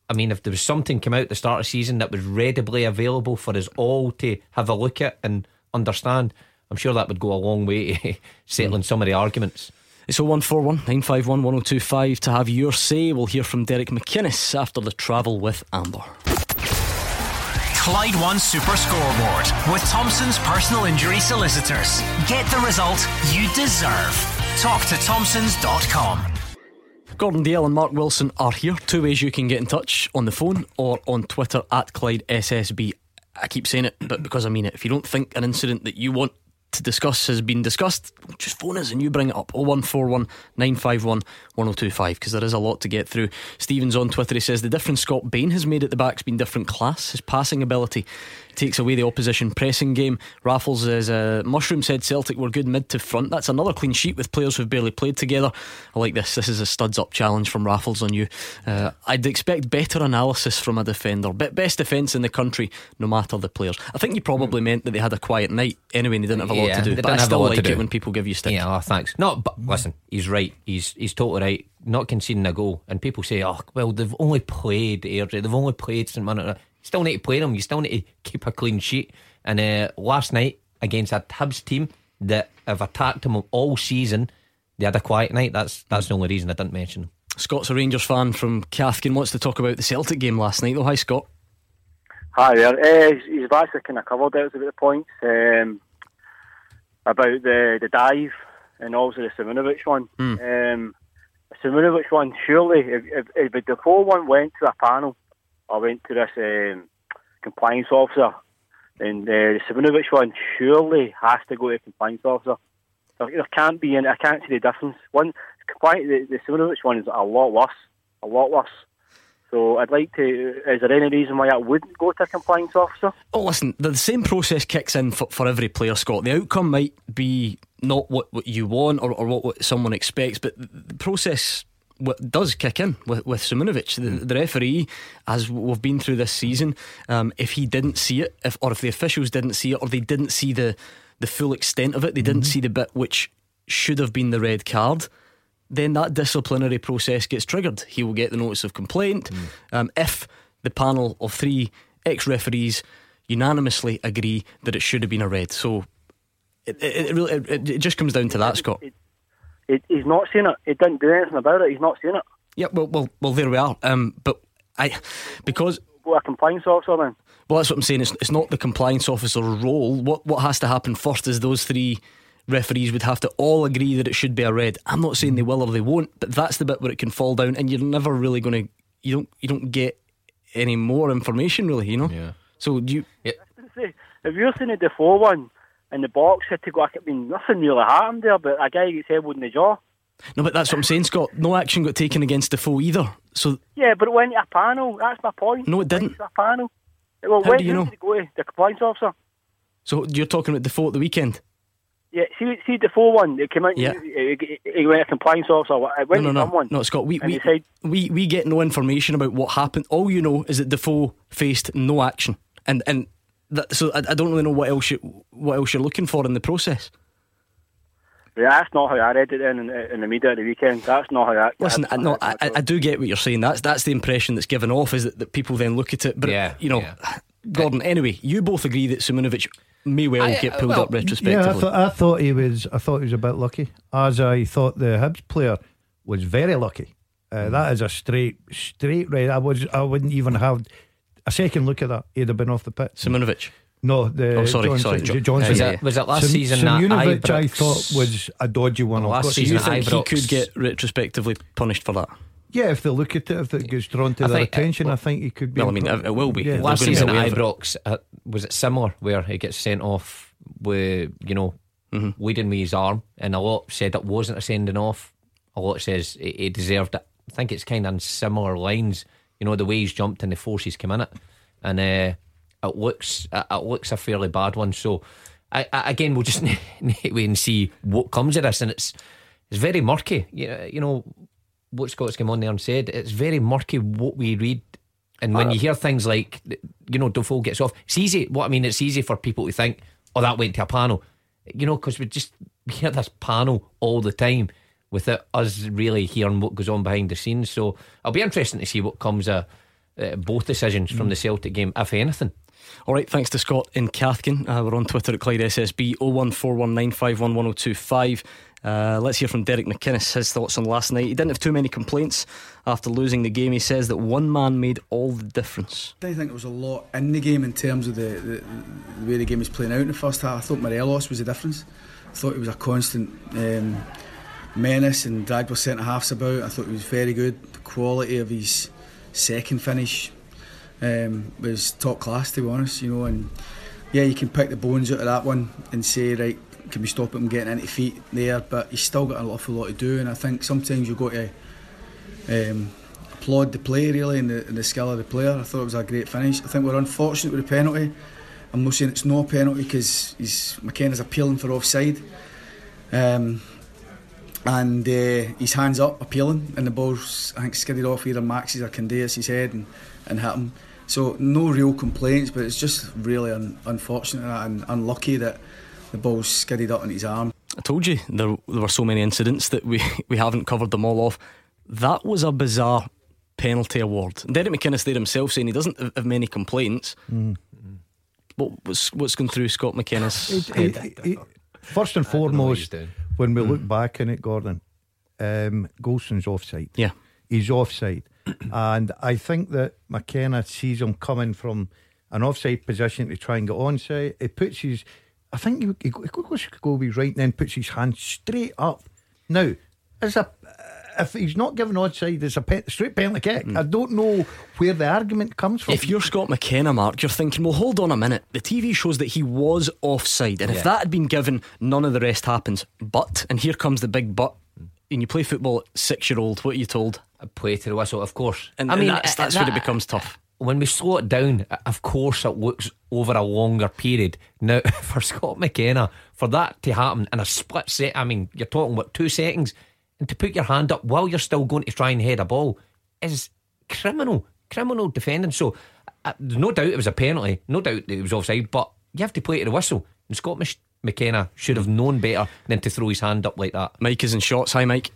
B: I mean, if there was something come out at the start of the season that was readily available for us all to have a look at and understand, I'm sure that would go a long way to settling some of the arguments.
A: It's 0141 951 1025 to have your say. We'll hear from Derek McInnes after the travel with Amber.
G: Clyde One Super Scoreboard with Thompson's personal injury solicitors. Get the result you deserve. Talk to Thompson's.com.
A: Gordon Dalziel and Mark Wilson are here. Two ways you can get in touch on the phone or on Twitter at Clyde SSB. I keep saying it, but because I mean it. If you don't think an incident that you want to discuss has been discussed, just phone us and you bring it up 0141 951 1025 because there is a lot to get through. Stephen's on Twitter. He says the difference Scott Bain has made at the back's been different class. His passing ability takes away the opposition pressing game. Raffles says uh, Mushroom said Celtic were good mid to front. That's another clean sheet with players who've barely played together. I like this. This is a studs up challenge from Raffles on you. Uh, I'd expect better analysis from a defender. But Best defence in the country, no matter the players. I think you probably meant that they had a quiet night anyway and they didn't have a lot
B: Yeah,
A: to do. But I
B: a
A: still like it when people give you stick.
B: Yeah, oh, thanks. No, but listen, he's right. He's he's totally right. Not conceding a goal, and people say, "Oh, well, they've only played Airdrie. They've only played St Mirren." You still need to play them. You still need to keep a clean sheet. And uh, last night against a Hibs team that have attacked him all season, they had a quiet night. That's that's the only reason I didn't mention them.
A: Scott's a Rangers fan from Cathkin wants to talk about the Celtic game last night, though. Hi, Scott.
K: Hi there. Uh, he's- he's actually kind of covered it bit of points um, about the the dive and also the Simunovic one. Um, the Simunovic one, surely, if, if, if the Defoe one went to a panel or went to this um, compliance officer, and uh, the Simunovic one surely has to go to a compliance officer. There, there can't be, any, I can't see the difference. One, compliance, the, the Simunovic one is a lot worse, a lot worse. So I'd like to. Is there any reason why I wouldn't go to a compliance officer?
A: Oh, listen, the same process kicks in for, for every player, Scott. The outcome might be not what, what you want or, or what, what someone expects, but the process does kick in with, with. The, the referee, as we've been through this season, um, if he didn't see it, if or if the officials didn't see it, or they didn't see the, the full extent of it, they didn't see the bit which should have been the red card, then that disciplinary process gets triggered. He will get the notice of complaint. Um, if the panel of three ex referees unanimously agree that it should have been a red. So it, it, it, really, it, it just comes down to that, Scott.
K: It, he's not seen it. He didn't do anything about it. He's not seen it.
A: Yeah, well, well, well, there we are. Um, but I, because
K: Go a compliance officer then.
A: well, that's what I'm saying. It's, it's not the compliance officer's role. What what has to happen first is those three referees would have to all agree that it should be a red. I'm not saying they will or they won't, but that's the bit where it can fall down, and you're never really going to. You don't. You don't get any more information, really. You know.
B: Yeah.
A: So do you?
K: See, if you're seeing the Defoe one in the box had to go, I mean, nothing really happened there, but a guy gets elbowed in the jaw.
A: No, but that's what I'm saying, Scott. No action got taken against Defoe either. So
K: Yeah, but it went to a panel. That's my point.
A: No, it didn't.
K: Went to a panel. Well,
A: How
K: when
A: do you know?
K: did go to the compliance officer?
A: so you're talking about the Defoe at the weekend?
K: Yeah, see, see the Defoe one. It came out.
A: Yeah.
K: He, went to compliance officer. It went
A: no, no, no, no, Scott. We we,
K: said,
A: we we get no information about what happened. All you know is that Defoe faced no action, and and that, so I, I don't really know what else you what else you're looking for in the process.
K: yeah, that's not how I read it in, in, in the media at the weekend. That's not how I.
A: Listen, I, no,
K: not
A: I, I I do get what you're saying. That's that's the impression that's given off is that, that people then look at it. But
B: Yeah,
A: you know,
B: yeah.
A: Gordon. Anyway, you both agree that Simunovic may well
B: I-
A: get pulled
B: well,
A: up retrospectively.
C: Yeah, I thought, I thought he was. I thought he was a bit lucky, as I thought the Hibs player was very lucky. Uh, that is a straight, straight red. I was. I wouldn't even have a second look at that. He'd have been off the pitch.
A: Simunovic.
C: No, the
A: Oh, sorry,
C: Johnson,
A: sorry,
C: is
A: Jo-
C: Johnson.
B: Was it- was it last
C: Sim-
B: season that
C: Simunovic, I thought was a dodgy one.
B: Last
C: I've got to
A: So you
B: season
C: say.
A: think he could get retrospectively punished for that?
C: Yeah, if they look at it, if it gets drawn to
B: I
C: their
B: think, uh,
C: attention,
B: well-
C: I think he could be.
A: Well, I mean, it, it will be.
C: Yeah.
B: Last
A: gonna
B: season,
A: aware.
B: Ibrox uh, was it similar where he gets sent off with you know
A: Mm-hmm.
B: leading with his arm, and a lot said it wasn't a sending off. A lot says he, he deserved it. I think it's kind of on similar lines. You know the way he's jumped and the forces come in it, and uh, it looks it, it looks a fairly bad one. So I, I, again, we'll just wait and see what comes of this, and it's it's very murky. You know, you know what Scott's come on there and said. It's very murky what we read and when you hear things like, you know, Defoe gets off, it's easy. What I mean, it's easy for people to think, oh, that went to a panel. You know, because we just we hear this panel all the time without us really hearing what goes on behind the scenes. So it'll be interesting to see what comes of uh, both decisions from the Celtic game, if anything.
A: All right, thanks to Scott in Cathkin. Uh, we're on Twitter at Clyde SSB 01419511025. Uh, let's hear from Derek McInnes, his thoughts on last night. He didn't have too many complaints after losing the game. He says that one man made all the difference.
L: I don't think it was a lot in the game in terms of the, the, the way the game was playing out in the first half. I thought Morelos was the difference. I thought he was a constant um, menace and dragged with centre halves about. I thought he was very good. The quality of his second finish um, was top class, to be honest. You know, and yeah, you can pick the bones out of that one and say, right, can we stop him getting into feet there? But he's still got an awful lot to do, and I think sometimes you've got to um, applaud the play really and the, and the skill of the player. I thought it was a great finish. I think we're unfortunate with the penalty. I'm not saying it's no penalty because McKenna's appealing for offside. Um, and uh, his hands up appealing and the ball's I think skidded off either Max's or Candeias' head and, and hit him. So no real complaints but it's just really un- unfortunate and unlucky that the ball's skidded up in his arm.
A: I told you there, there were so many incidents that we, we haven't covered them all off. That was a bizarre penalty award. Derek McInnes there himself saying he doesn't have many complaints.
C: Mm.
A: what, what's, what's going through Scott McInnes
C: First and foremost, when we mm. look back in it, Gordon, um, Goldson's offside.
A: Yeah.
C: He's offside. and I think that McKenna sees him coming from an offside position to try and get onside. He puts his, I think he, he, he goes go be right then, puts his hand straight up. Now, as a if he's not given onside, it's a pe- straight penalty kick. Mm. I don't know where the argument comes from.
A: If you're Scott McKenna, Mark, you're thinking, well, hold on a minute. The TV shows that he was offside, and yeah. if that had been given, none of the rest happens. But, and here comes the big but. And you play football at six year old, what are you told?
B: I play to the whistle, of course.
A: And, I and mean, that's, that's that, where it becomes tough.
B: When we slow it down, of course, it looks over a longer period. Now, for Scott McKenna, for that to happen in a split set, I mean, you're talking about two seconds and to put your hand up while you're still going to try and head a ball is criminal, criminal defending. So uh, there's no doubt it was a penalty, no doubt it was offside, but you have to play to the whistle. And Scott McKenna should have known better than to throw his hand up like that.
A: Mike is in Shotts. Hi, Mike.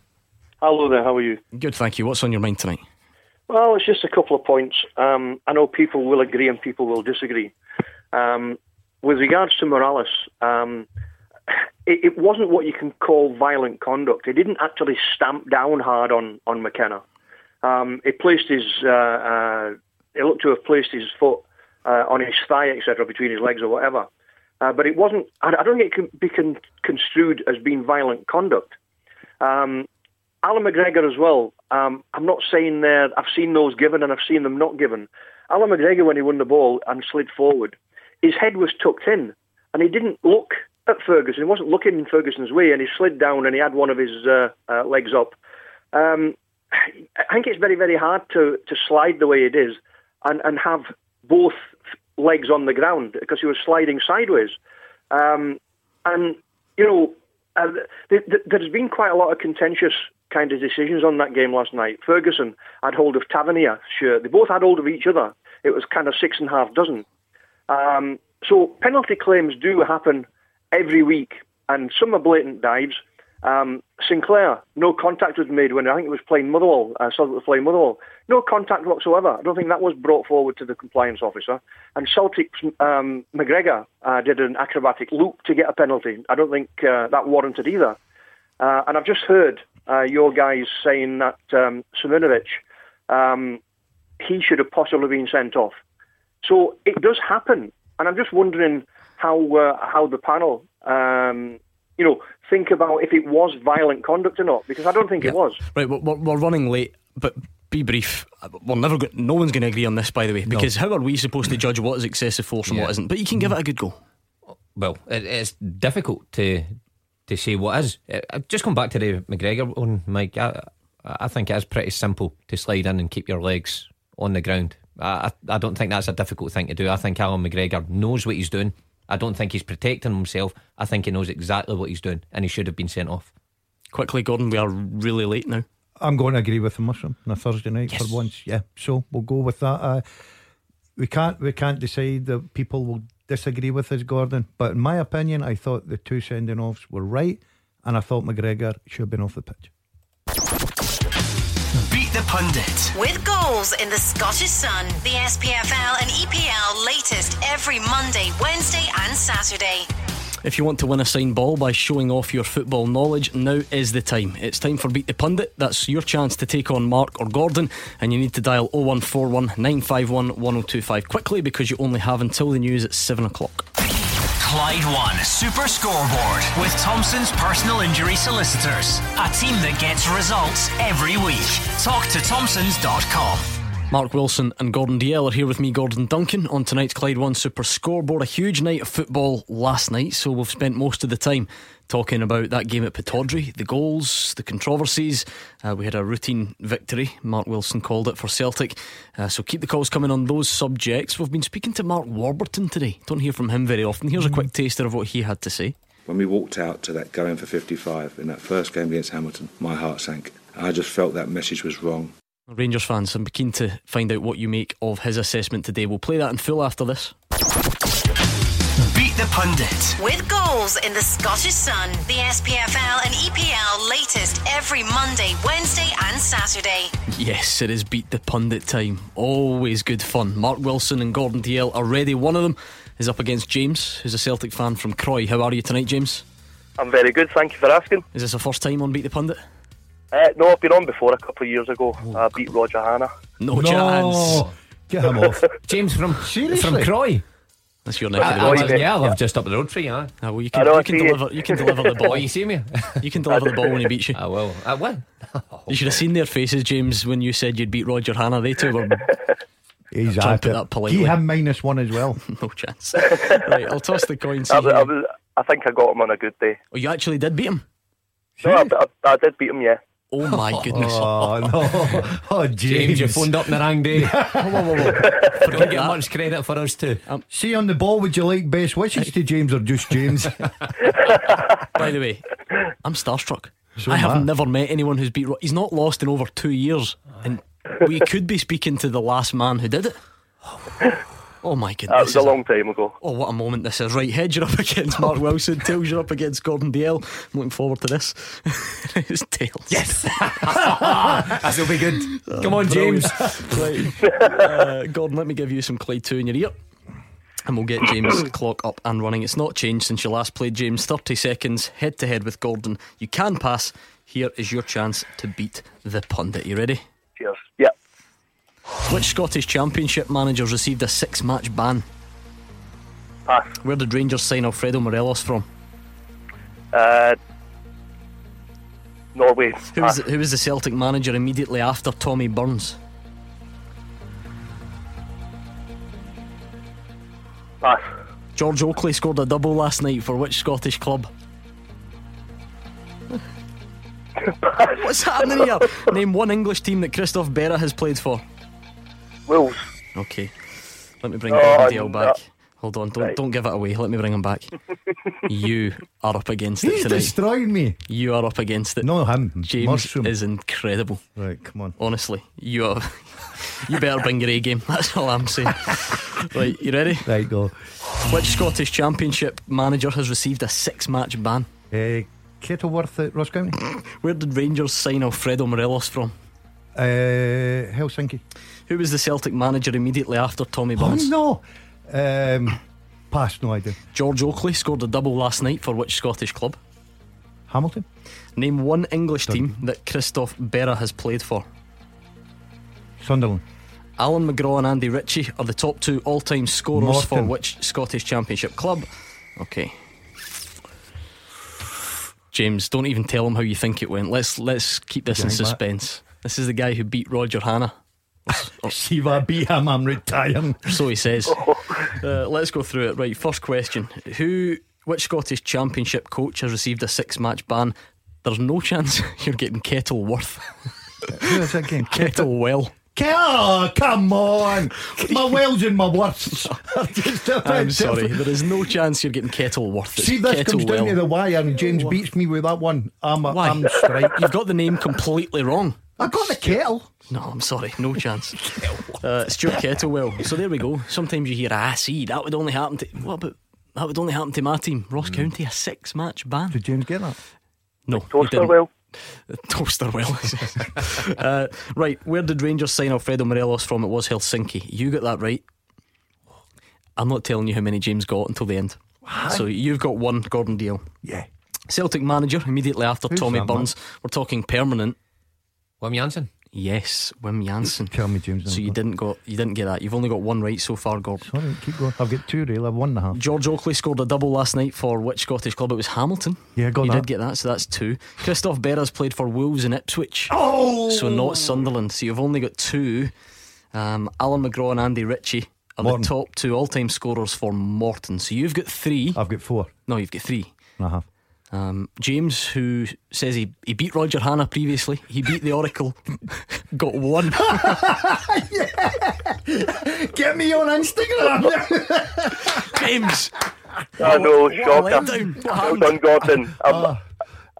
M: Hello there. How are you?
A: Good, thank you. What's on your mind tonight?
M: Well, it's just a couple of points. Um, I know people will agree and people will disagree. Um, with regards to Morelos, um, it, it, wasn't what you can call violent conduct. It didn't actually stamp down hard on on McKenna. Um, placed his uh, uh, looked to have placed his foot uh, on his thigh, etc., between his legs or whatever. Uh, but it wasn't. I, don't think it can be con- construed as being violent conduct. Um, Allan McGregor as well. Um, I'm not saying there. I've seen those given and I've seen them not given. Allan McGregor, when he won the ball and slid forward, his head was tucked in, and he didn't look at Ferguson. He wasn't looking in Ferguson's way, and he slid down and he had one of his uh, uh, legs up. Um, I think it's very, very hard to, to slide the way it is and, and have both legs on the ground because he was sliding sideways. Um, and, you know, uh, th- th- there's been quite a lot of contentious kind of decisions on that game last night. Ferguson had hold of Tavernier shirt. They both had hold of each other. It was kind of six and a half dozen. Um, so penalty claims do happen every week, and some are blatant dives. Um, Sinclair, no contact was made when I think it was playing Motherwell. Saw it was playing Motherwell. No contact whatsoever. I don't think that was brought forward to the compliance officer. And Celtic um, McGregor uh, did an acrobatic loop to get a penalty. I don't think uh, that warranted either. Uh, and I've just heard uh, your guys saying that um, um, he should have possibly been sent off. So it does happen. And I'm just wondering how uh, how the panel, um, you know, think about if it was violent conduct or not, because I don't think yeah. it was.
A: Right, we're, we're running late, but be brief. We're never. Go- no one's going to agree on this, by the way, because no. how are we supposed to judge what is excessive force and yeah. what isn't? But you can give it a good go.
B: Well, it, it's difficult to to say what is. Uh, I've just come back to the McGregor one, Mike. I, I think it is pretty simple to slide in and keep your legs on the ground. I, I don't think that's a difficult thing to do. I think Allan McGregor knows what he's doing. I don't think he's protecting himself. I think he knows exactly what he's doing, and he should have been sent off.
A: Quickly, Gordon, we are really late now.
C: I'm going to agree with the mushroom on a Thursday night yes. for once. Yeah, so we'll go with that. Uh, we can't we can't decide that people will disagree with us, Gordon. But in my opinion, I thought the two sending offs were right, and I thought McGregor should have been off the pitch.
G: Beat the Pundit.
N: With goals in the Scottish Sun, the SPFL and EPL latest every Monday, Wednesday, and Saturday.
A: If you want to win a signed ball by showing off your football knowledge, now is the time. It's time for Beat the Pundit. That's your chance to take on Mark or Gordon, and you need to dial 0141 951 1025 quickly because you only have until the news at 7 o'clock.
G: Clyde One Super Scoreboard with Thompson's personal injury solicitors. A team that gets results every week. Talk to Thompson's.com.
A: Mark Wilson and Gordon Dalziel are here with me, Gordon Duncan, on tonight's Clyde One Super Scoreboard. A huge night of football last night, so we've spent most of the time talking about that game at Pittodrie, the goals, the controversies. Uh, we had a routine victory, Mark Wilson called it, for Celtic. Uh, so keep the calls coming on those subjects. We've been speaking to Mark Warburton today. Don't hear from him very often. Here's a quick taster of what he had to say.
O: When we walked out to that going for 55 in that first game against Hamilton, my heart sank. I just felt that message was wrong.
A: Rangers fans, I'm keen to find out what you make of his assessment today. We'll play that in full after this.
G: Beat the Pundit.
N: With goals in the Scottish Sun, the SPFL and EPL latest every Monday, Wednesday, and Saturday.
A: Yes, it is Beat the Pundit time. Always good fun. Mark Wilson and Gordon DL are ready. One of them is up against James, who's a Celtic fan from Croy. How are you tonight, James?
P: I'm very good, thank you for asking.
A: Is this the first time on Beat the Pundit?
P: Uh, no, I've been on before a couple of years ago. I beat Roger Hannah.
A: No, chance.
C: Get him off.
B: James from
C: Seriously?
B: from Croy.
A: That's your neck
B: I,
A: of the woods.
B: yeah, I live just up the road for you. Huh?
A: Ah, well, you can,
P: know,
A: you can deliver. You can deliver the ball.
B: Oh, you see me?
A: You can deliver the ball when he beats you.
B: I will. I will.
A: You should have seen their faces, James, when you said you'd beat Roger Hannah. They two were
C: He's
A: Try and
C: at
A: put that politely.
C: Give him minus one as well.
A: no chance. right, I'll toss the coin.
P: I, was- I, was, I think I got him on a good day.
A: Oh, you actually did beat him.
P: No, I, I, I did beat him, yeah.
A: Oh my oh, goodness!
C: Oh no! Oh James,
B: James, you phoned up in the wrong day.
A: Whoa, whoa, whoa, whoa.
B: Don't get much credit for us too.
C: Um, see on the ball. Would you like best wishes to James or just James?
A: By the way, I'm starstruck.
C: So
A: I have
C: am I.
A: never met anyone who's beat. Ro- He's not lost in over two years, and we could be speaking to the last man who did it. Oh my goodness!
P: That was a long time ago.
A: Oh, what a moment this is. Right, head you're up against Mark Wilson, tails you're up against Gordon Dalziel. I'm looking forward to this. it's tails.
B: Yes, that'll be good. Come on, James.
A: right. Uh, Gordon, let me give you some Clyde 2 in your ear. And we'll get James' clock up and running. It's not changed since you last played James. 30 seconds, head to head with Gordon. You can pass. Here is your chance to beat the pundit. You ready? Which Scottish Championship managers received a six match ban?
P: Pass.
A: Where did Rangers sign Alfredo Morelos from?
P: Uh, Norway.
A: Who was, who was the Celtic manager immediately after Tommy Burns?
P: Pass.
A: George Oakley scored a double last night for which Scottish club? What's happening here? Name one English team that Christophe Berra has played for.
P: Wolves.
A: Okay. Let me bring
P: Oh,
A: Gordon Dalziel
P: no.
A: back. Hold on, don't
P: Right.
A: don't give it away. Let me bring him back. you are up against it
C: He's
A: tonight.
C: destroying me.
A: You are up against it.
C: No, him.
A: James
C: Mushroom.
A: is incredible.
C: Right, come on.
A: Honestly, you are. you better bring your A game. That's all I'm saying. right, you ready?
C: Right, go.
A: Which Scottish Championship manager has received a six-match ban?
C: Uh, Kettleworth at Ross County.
A: Where did Rangers sign Alfredo Morelos from?
C: Uh, Helsinki.
A: Who was the Celtic manager immediately after Tommy
C: Oh
A: Burns?
C: no. Um, pass. No idea.
A: George Oakley scored a double last night for which Scottish club?
C: Hamilton.
A: Name one English team that Christophe Berra has played for.
C: Sunderland.
A: Allan McGraw and Andy Ritchie are the top two all-time scorers for which Scottish Championship club? Okay. James, don't even tell him how you think it went. Let's let's keep this in
C: that.
A: suspense. This is the guy who beat Roger Hannah.
C: See if I beat him, I'm retiring.
A: So he says. Uh, let's go through it. Right, first question: Who, which Scottish Championship coach has received a six-match ban? There's no chance you're getting Kettleworth.
C: Who is that again?
A: Kettlewell.
C: Ke- Oh, come on. My wells and my worths. are just a bit
A: I'm sorry.
C: different.
A: There is no chance you're getting Kettleworth. It's
C: See, this comes down to the wire, and James beats me with that one. I'm,
A: Why?
C: I'm straight.
A: You've got the name completely wrong.
C: I got the kettle.
A: No, I'm sorry, no chance. Uh, Stuart Kettlewell. So there we go. Sometimes you hear, ah, see, that would only happen to. What about that? Would only happen to my team, Ross County, a six-match ban.
C: Did James get that?
A: No, he
P: Toaster
A: didn't.
P: well.
A: Toaster well. uh, right, where did Rangers sign Alfredo Morelos from? It was Helsinki. You got that right. I'm not telling you how many James got until the end. So you've got one, Gordon Dalziel.
C: Yeah.
A: Celtic manager immediately after
C: Who's
A: Tommy
C: that,
A: Burns. We're talking permanent.
B: Wim Jansen.
A: Yes, Wim Jansen.
C: Tell me, James.
A: So you didn't got you didn't get that. You've only got one right so far, Gordon.
C: Sorry, keep going. I've got two real. I've one and a half.
A: George Oakley scored a double last night for which Scottish club? It was Hamilton.
C: Yeah, got
A: you
C: that.
A: did get that, so that's two. Christophe Berra's played for Wolves and Ipswich.
C: Oh!
A: So not Sunderland. So you've only got two. Um, Allan McGraw and Andy Ritchie are
C: Morton.
A: the top two all time scorers for Morton. So you've got three.
C: I've got four
A: No, you've got three.
C: and a half.
A: Um, James, who says he, he beat Roger Hannah previously, he beat the Oracle, got one.
C: Get me on Instagram.
A: James,
P: I know,
A: what
P: shocker.
A: letdown.
P: Well done, Gordon. I'm-
C: Ah,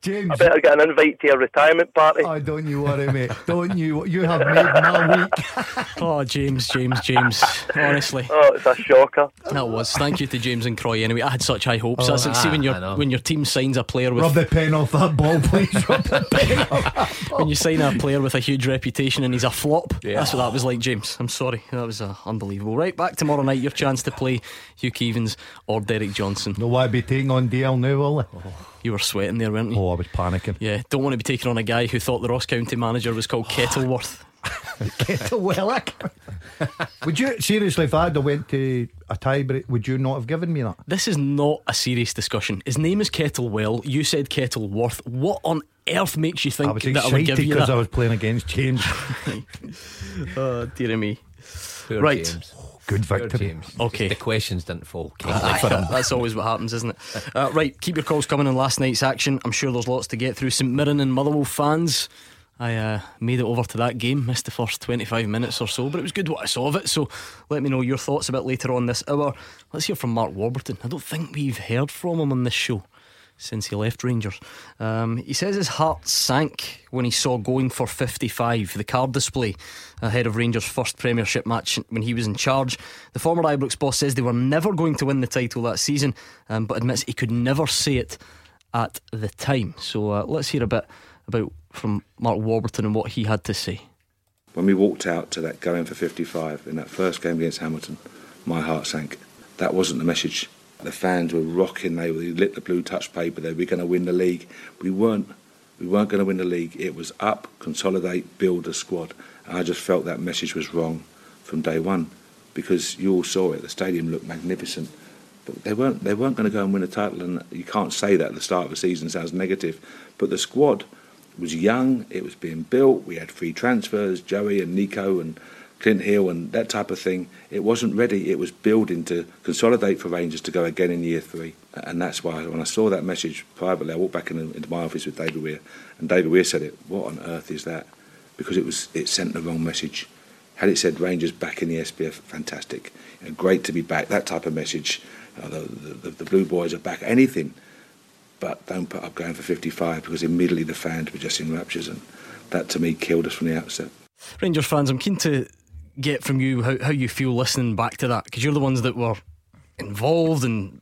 C: James.
P: I better get an invite to your retirement party.
C: Oh, don't you worry, mate. Don't you? You have made my week.
A: Oh, James, James, James. Honestly.
P: Oh, it's a shocker.
A: That was. Thank you to James and Croy. Anyway, I had such high hopes.
C: Oh,
A: That's like see when
B: ah,
A: your
B: I know.
A: when your team signs a player with
C: Rub the pen off that ball, please. Rub the pen off that ball.
A: when you sign a player with a huge reputation and he's a flop. That's what that was like, James. I'm sorry, that was uh, unbelievable. Right back tomorrow night. Your chance to play Hugh Keevins or Derek Johnstone.
C: No, why be taking on DL now, will I?
A: You were sweating there, weren't you?
C: Oh, I was panicking.
A: Yeah, don't want to be taking on a guy who thought the Ross County manager was called Kettleworth.
C: Kettlewellick. would you seriously, if I'd have went to a tie break, would you not have given me that?
A: This is not a serious discussion. His name is Kettlewell. You said Kettleworth. What on earth makes you think
C: I was
A: that I would give you
C: because? I was playing against James.
A: oh, dear me.
B: Poor
A: Right.
B: James.
C: Good
B: Poor
C: victory.
B: James.
A: Okay.
B: The questions didn't fall.
A: Aye,
B: for him.
A: That's always what happens, isn't it? Uh, right, keep your calls coming on last night's action. I'm sure there's lots to get through. St Mirren and Motherwell fans. I uh, made it over to that game, missed the first 25 minutes or so, but it was good what I saw of it. So let me know your thoughts a bit later on this hour. Let's hear from Mark Warburton. I don't think we've heard from him on this show since he left Rangers. Um, he says his heart sank when he saw going for 55, the card display ahead of Rangers' first Premiership match when he was in charge. The former Ibrox boss says they were never going to win the title that season, um, but admits he could never say it at the time. So uh, let's hear a bit about from Mark Warburton and what he had to say.
O: When we walked out to that going for 55 in that first game against Hamilton, my heart sank. That wasn't the message. The fans were rocking. They they lit the blue touch paper. They were going to win the league. We weren't. We weren't going to win the league. It was up, consolidate, build a squad. And I just felt that message was wrong from day one, because you all saw it. The stadium looked magnificent, but they weren't. They weren't going to go and win a title. And you can't say that at the start of a season. Sounds negative, but the squad was young. It was being built. We had free transfers, Joey and Nico and Clint Hill and that type of thing. It wasn't ready. It was building to consolidate for Rangers to go again in year three. And that's why when I saw that message privately, I walked back in, into my office with David Weir, and David Weir said it. What on earth is that? Because it was it sent the wrong message. Had it said Rangers back in the SPF, fantastic, you know, great to be back. That type of message. Uh, the, the, the Blue Boys are back. Anything but don't put up going for 55 because immediately the fans were just in raptures and that to me killed us from the outset.
A: Rangers fans, I'm keen to get from you how, how you feel listening back to that because you're the ones that were involved and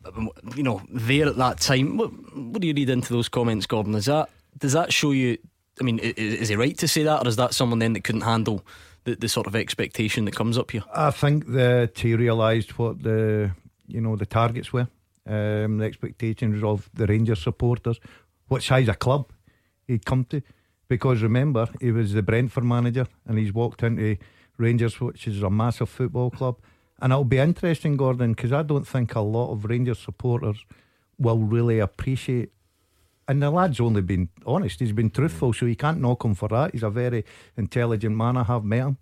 A: you know there at that time. What, what do you read into those comments, Gordon? Is that does that show you? I mean, i- is, he right to say that, or is that someone then that couldn't handle the, the sort of expectation that comes up here?
C: I think that he realised what the you know the targets were, um, the expectations of the Rangers supporters, what size of club he'd come to. Because remember, he was the Brentford manager, and he's walked into Rangers, which is a massive football club. And it'll be interesting, Gordon, because I don't think a lot of Rangers supporters will really appreciate. And the lad's only been honest; he's been truthful, so you can't knock him for that. He's a very intelligent man. I have met him,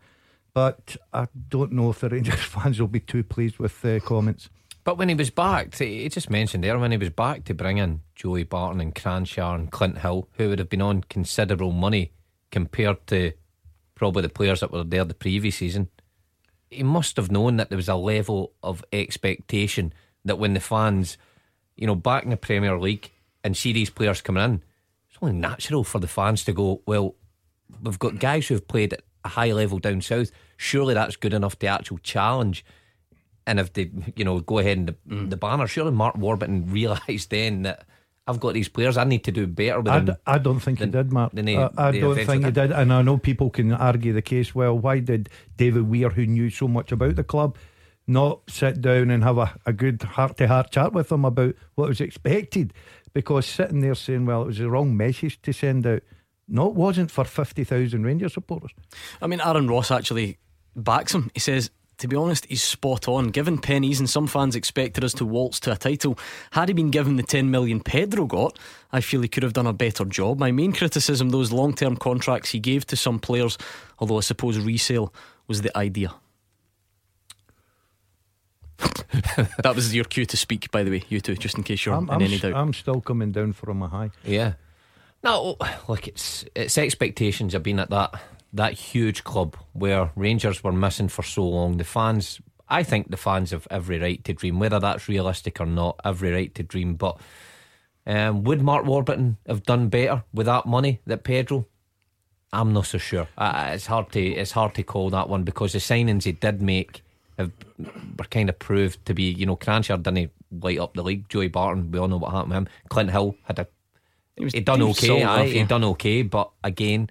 C: but I don't know if the Rangers fans will be too pleased with the comments.
B: But when he was back, he just mentioned there, when he was back to bring in Joey Barton and Kranjcar and Clint Hill, who would have been on considerable money compared to probably the players that were there the previous season, he must have known that there was a level of expectation that when the fans, you know, back in the Premier League and see these players coming in, it's only natural for the fans to go, well, we've got guys who've played at a high level down south. Surely that's good enough to actual challenge. And if they, you know, go ahead and the, mm. the banner, surely Mark Warburton realised then that I've got these players. I need to do better with
C: I,
B: them.
C: d- I don't think he did, Mark.
B: than they-
C: I, I don't think he did. And I know people can argue the case. Well, why did David Weir, who knew so much about the club, not sit down and have a, a good heart to heart chat with them about what was expected? Because sitting there saying, well, it was the wrong message to send out. No, it wasn't for 50,000 Rangers supporters.
A: I mean, Aaron Ross actually backs him. He says, to be honest, he's spot on. Given pennies, and some fans expected us to waltz to a title, had he been given the 10 million Pedro got, I feel he could have done a better job. My main criticism, those long term contracts he gave to some players, although I suppose resale was the idea. that was your cue to speak, by the way, you two, just in case you're
C: I'm,
A: in
C: I'm
A: any doubt.
C: I'm still coming down from a high.
B: Yeah. No, look, it's its expectations have been at that that huge club where Rangers were missing for so long. The fans, I think, the fans have every right to dream, whether that's realistic or not. Every right to dream, but um, would Mark Warburton have done better with that money that Pedro? I'm not so sure. Uh, it's hard to it's hard to call that one because the signings he did make have were kind of proved to be. You know, Kranjcar didn't light up the league. Joey Barton, we all know what happened with him. Clint Hill had a he done
A: he
B: okay.
A: solid
B: aye,
A: enough,
B: he done okay, but again,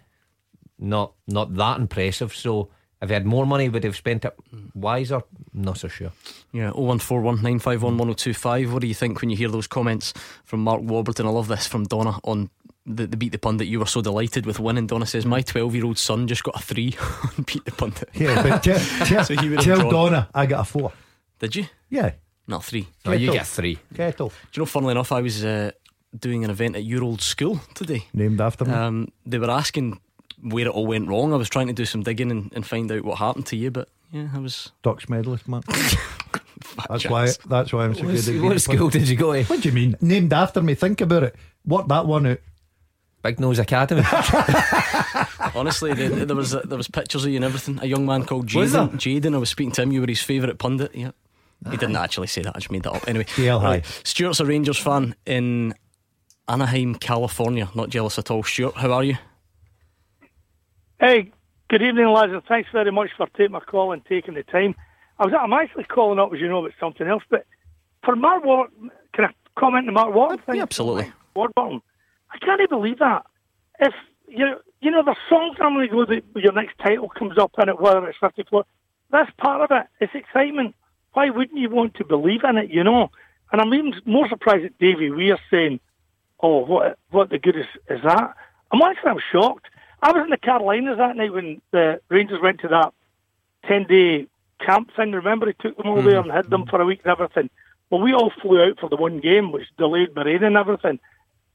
B: not not that impressive. So if he had more money, would he have spent it wiser? Not so sure.
A: Yeah, 0141 951 1025. What do you think when you hear those comments from Mark Warburton? I love this from Donna on the, the Beat the Pundit. You were so delighted with winning. Donna says, My 12 year old son just got a three on Beat the Pundit.
C: Yeah, but tell, tell,
A: So he would
C: tell. Donna I got a four.
A: Did you?
C: Yeah.
A: Not three.
B: No, you get three.
C: Kettle.
A: Do you know, funnily enough, I was uh, doing an event at your old school today.
C: Named after me.
A: Um, they were asking where it all went wrong. I was trying to do some digging and, and find out what happened to you, but yeah, I was.
C: Ducks medalist, man. that's why. That's why I'm so
B: What-
C: good. at
B: what school did you go to?
C: What do you mean? Named after me. Think about it. What that one out.
B: Big Nose Academy.
A: Honestly, there, there was there was pictures of you and everything. A young man called Jaden. Jaden, I was speaking to him. You were his favourite pundit. Yeah, he didn't actually say that. I just made that up. Anyway,
C: DL high.
A: Stuart's a Rangers fan in Anaheim, California. Not jealous at all. Stuart, how are you?
Q: Hey, good evening, lads, and thanks very much for taking my call and taking the time. I was, I'm actually calling up, as you know, about something else, but for Mark Ward, can I comment on Mark Ward?
A: Yeah, absolutely.
Q: Warburton. I can't believe that. If you you know, there's songs normally go that your next title comes up in it, whether it's 54. That's part of it. It's excitement. Why wouldn't you want to believe in it? You know. And I'm even more surprised that Davy Weir saying, "Oh, what what the good is, is that?" I'm actually I'm shocked. I was in the Carolinas that night when the Rangers went to that ten day camp thing. Remember, he took them all there mm-hmm. and hid them for a week and everything. Well, we all flew out for the one game, which delayed the rain and everything.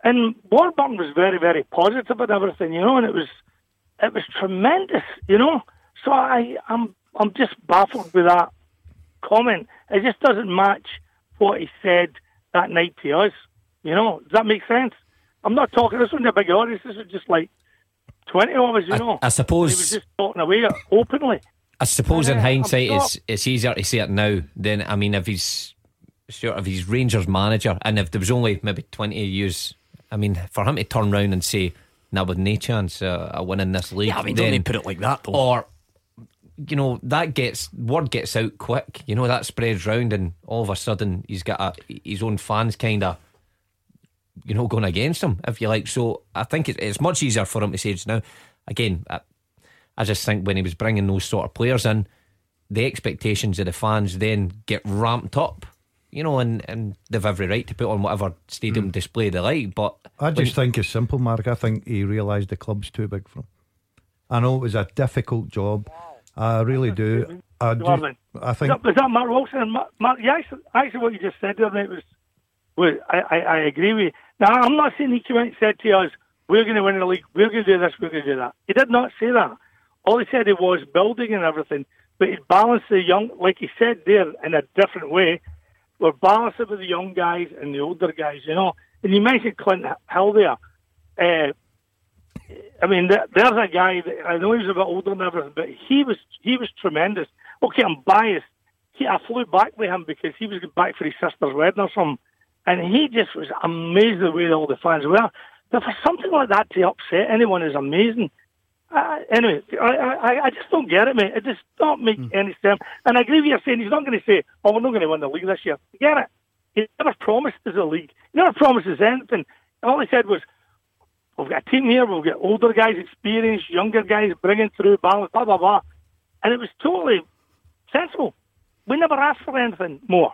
Q: And Warburton was very, very positive and everything, you know, and it was it was tremendous, you know. So I, I'm I'm just baffled with that comment. It just doesn't match what he said that night to us. You know, does that make sense? I'm not talking. This wasn't a big audience. This was just like twenty of us, you know.
B: I suppose-
Q: he was just talking away openly.
B: I suppose in
Q: Yeah, I'm
B: hindsight, it's it's easier to say it now than I mean if he's sort of he's Rangers manager and if there was only maybe twenty years, I mean for him to turn round and say, "Now with no chance uh, of winning this league,"
A: Yeah, I mean, don't
B: then,
A: they put it like that though?
B: or you know that gets word gets out quick. You know that spreads round, and all of a sudden he's got a, his own fans kind of. You know, going against him, if you like. So I think it's, it's much easier for him to say it's now. Again, I, I just think when he was bringing those sort of players in, the expectations of the fans then get ramped up, you know, and, and they've every right to put on whatever stadium mm. display they like. But
C: I just think it's simple, Mark. I think he realised the club's too big for him. I know it was a difficult job. I really do. I, do, I think
Q: Was that, was that Mark Wilson? And Mark, Mark, yeah, actually, actually, what you just said there, mate, was, was I, I, I agree with you. Now, I'm not saying he came out and said to us, we're going to win the league, we're going to do this, we're going to do that. He did not say that. All he said it was building and everything, but he balanced the young, like he said there, in a different way. We're balancing with the young guys and the older guys, you know. And you mentioned Clint Hill there. Uh, I mean, there's a guy that I know he was a bit older than everything, but he was he was tremendous. Okay, I'm biased. He, I flew back with him because he was back for his sister's wedding or something, and he just was amazed the way all the fans were. But for something like that to upset anyone is amazing. Uh, anyway, I, I I just don't get it, mate. It just don't make any sense. And I agree with you saying he's not going to say, "Oh, we're not going to win the league this year." Get it? He never promised us a league. He never promised anything. All he said was, we've got a team here, we've got older guys, experienced, younger guys bringing through balance, blah, blah, blah. And it was totally sensible. We never asked for anything more.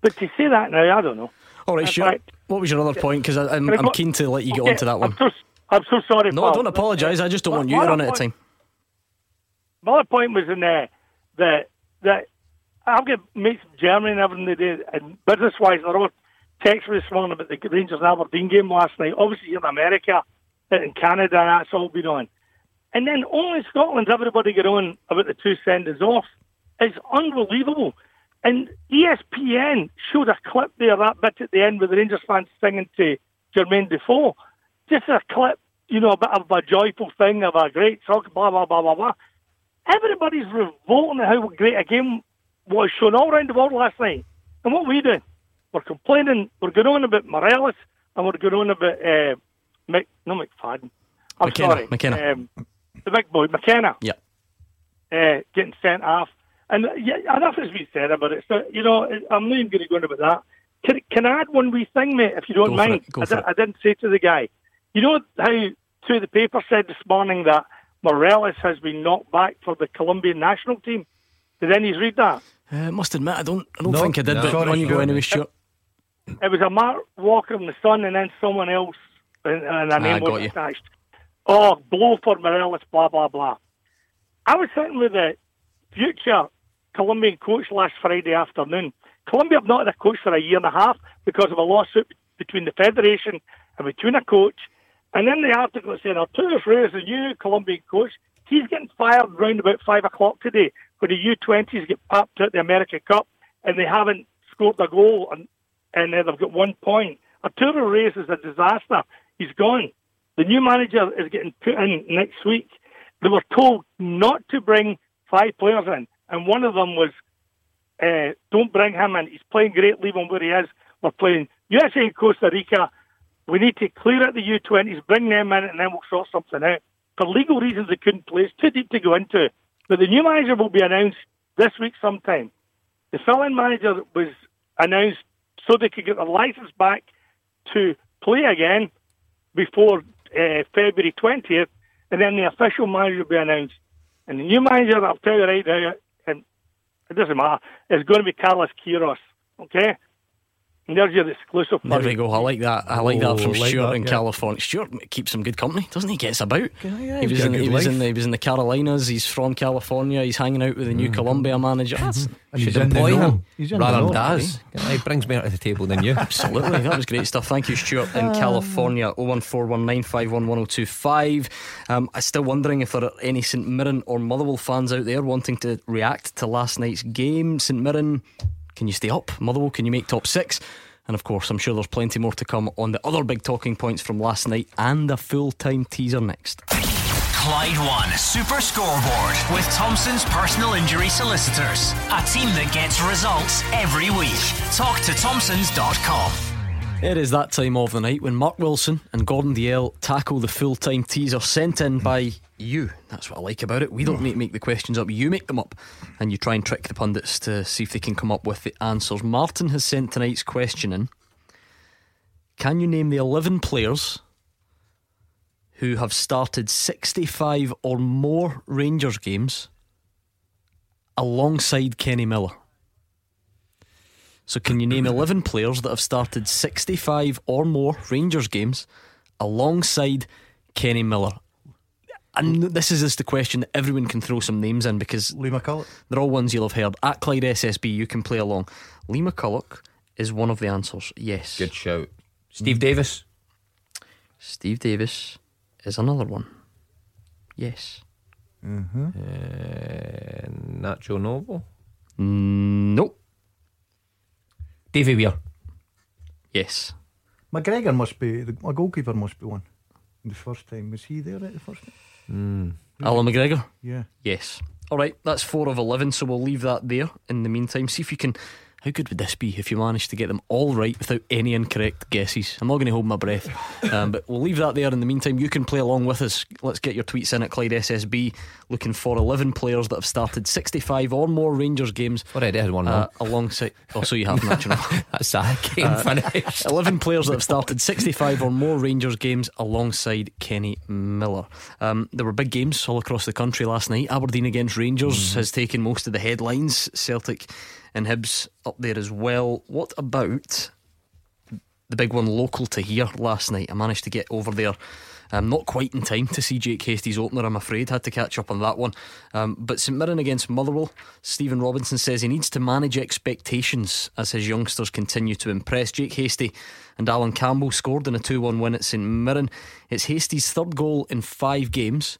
Q: But to say that now, I don't know.
A: All right, sure. What was your other point? Because I'm, I'm keen to let you get
Q: Okay,
A: on to that one.
Q: I'm so, I'm so sorry.
A: No,
Q: pal.
A: don't apologise. I just don't want you to run out of time.
Q: My other point was in there that that I've got mates in Germany and everything they do, and business wise, they're all text me this morning about the Rangers and Aberdeen game last night. Obviously, in America, in Canada, that's all been on. And then only in Scotland, everybody get on about the two senders off. It's unbelievable. And ESPN showed a clip there, that bit at the end with the Rangers fans singing to Jermain Defoe. Just a clip, you know, a bit of a joyful thing, of a great talk, blah, blah, blah, blah, blah. Everybody's revolting at how great a game was shown all around the world last night. And what we doing? We're complaining, we're going on about Morelos, and we're going on about, uh, Mick, no McFadden. I'm
A: McKenna,
Q: sorry.
A: McKenna.
Q: Um, the big boy, McKenna
A: Yeah.
Q: uh, getting sent off. And yeah, enough has been said about it. So, you know, I'm not even going to go into that. Can, can I add one wee thing, mate, if you don't
A: Go for
Q: mind?
A: it, go
Q: I,
A: for.
Q: I didn't say to the guy. You know how two of the papers said this morning that Morelos has been knocked back for the Colombian national team? Did any read that?
A: Uh, must admit, I don't. I don't
C: No,
A: think I did.
C: no.
A: but
C: Sorry,
A: on you go
C: Stuart.
A: anyway, Stuart.
Q: It was a Mark Walker in the Sun and then someone else, and, and a
A: Ah,
Q: name
A: got
Q: was
A: you.
Q: attached. Oh, blow for Morelos, blah, blah, blah. I was sitting with the future Colombian coach last Friday afternoon. Colombia have not had a coach for a year and a half because of a lawsuit between the federation and between a coach. And then the article said, Arturo Reyes, the new Colombian coach, he's getting fired round about 5 o'clock today when the U20s get popped at the America Cup and they haven't scored a goal and, and they've got one point. Arturo Reyes is a disaster. He's gone. The new manager is getting put in next week. They were told not to bring five players in, and one of them was, uh, "Don't bring him in. He's playing great. Leave him where he is. We're playing USA and Costa Rica. We need to clear out the U20s, bring them in, and then we'll sort something out." For legal reasons, they couldn't play. It's too deep to go into. But the new manager will be announced this week sometime. The fill-in manager was announced so they could get the license back to play again before uh, February 20th, and then the official manager will be announced. And the new manager, I'll tell you right now, it doesn't matter, is going to be Carlos Queiroz, okay? And there's your exclusive.
A: There
Q: for
A: we go. I like that. I like
C: Oh,
A: that from
C: like
A: Stuart
C: that,
A: in
C: yeah.
A: California. Stuart keeps some good company, doesn't he? Gets about.
C: yeah,
A: he was in. He was in. The, he was in the Carolinas. He's from California. He's hanging out with the new Colombia manager. That's,
C: And
B: Should
C: in the
B: employ him
C: He's in
B: rather
C: the
B: than. Daz. He brings me to the table than you.
A: Absolutely, that was great stuff. Thank you, Stuart in California. 01419511025. Um, I'm still wondering if there are any St Mirren or Motherwell fans out there wanting to react to last night's game. St Mirren, can you stay up? Motherwell, can you make top six? And of course, I'm sure there's plenty more to come on the other big talking points from last night and a full time teaser next.
G: Clyde One Super Scoreboard with Thompson's personal injury solicitors. A team that gets results every week. Talk to Thompsons.com.
A: It is that time of the night when Mark Wilson and Gordon Dalziel tackle the full time teaser sent in by you. That's what I like about it. We don't make, make the questions up, you make them up. And you try and trick the pundits to see if they can come up with the answers. Martin has sent tonight's question in Can you name the 11 players who have started 65 or more Rangers games alongside Kenny Miller? So, can you name 11 players that have started 65 or more Rangers games alongside Kenny Miller? And this is just the question that everyone can throw some names in because
C: Lee McCulloch.
A: they're all ones you'll have heard. At Clyde SSB, you can play along. Lee McCulloch is one of the answers. Yes.
B: Good shout. Steve Davis.
A: Steve Davis is another one. Yes.
B: Uh, Nacho Novo.
A: Nope.
B: Davy Weir.
A: Yes.
C: McGregor must be the a goalkeeper must be one. The first time was he there at the first time?
A: Hmm. Allan McGregor?
C: Yeah.
A: Yes. All right, that's four of 11, so we'll leave that there in the meantime. See if you can How good would this be if you managed to get them all right without any incorrect guesses? I'm not going to hold my breath, um, but we'll leave that there. In the meantime, you can play along with us. Let's get your tweets in at Clyde SSB, looking for 11 players that have started 65 or more Rangers games.
B: Already had one
A: uh, alongside. Oh, so you have naturally.
B: That's a game uh, finish.
A: 11 players that have started 65 or more Rangers games alongside Kenny Miller. Um, there were big games all across the country last night. Aberdeen against Rangers mm. has taken most of the headlines. Celtic and Hibs up there as well. What about the big one local to here last night? I managed to get over there. Um, not quite in time to see Jake Hastie's opener, I'm afraid. Had to catch up on that one. Um, but St Mirren against Motherwell, Stephen Robinson says he needs to manage expectations as his youngsters continue to impress. Jake Hastie and Allan Campbell scored in a 2 1 win at St Mirren. It's Hastie's third goal in five games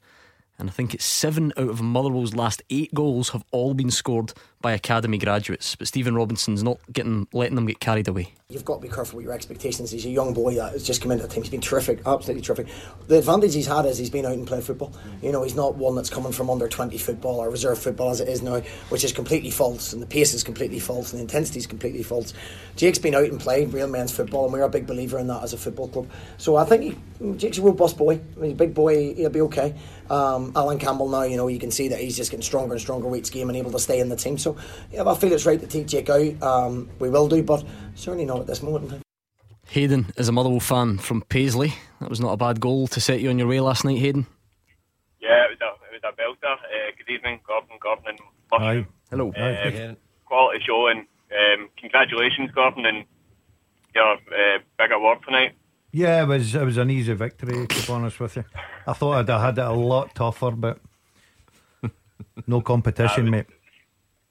A: and I think it's seven out of Motherwell's last eight goals have all been scored by academy graduates. But Stephen Robinson's not getting letting them get carried away.
R: You've got to be careful with your expectations. He's a young boy that has just come into the team. He's been terrific, absolutely terrific. The advantage he's had is he's been out and played football. You know, he's not one that's coming from under 20 football or reserve football as it is now, which is completely false. And the pace is completely false and the intensity is completely false. Jake's been out and played real men's football, and we're a big believer in that as a football club. So I think he, Jake's a robust boy. He's a big boy, he'll be okay. Um, Allan Campbell now, you know, you can see that he's just getting stronger and stronger with each game and able to stay in the team. So yeah, I feel it's right to take Jake out. Um, we will do, but certainly not at this moment
A: Hayden is a Motherwell fan from Paisley. That was not a bad goal to set you on your way last night, Hayden.
S: Yeah, it was a, it was a belter. Uh, good evening, Gordon, Gordon, and Mushroom.
C: Hi. Hello.
S: Uh, Hi. Quality show, and um, congratulations, Gordon, and your uh, big award tonight.
C: Yeah, it was it was an easy victory to be honest with you. I thought I'd have had it a lot tougher, but no competition,
S: was,
C: mate.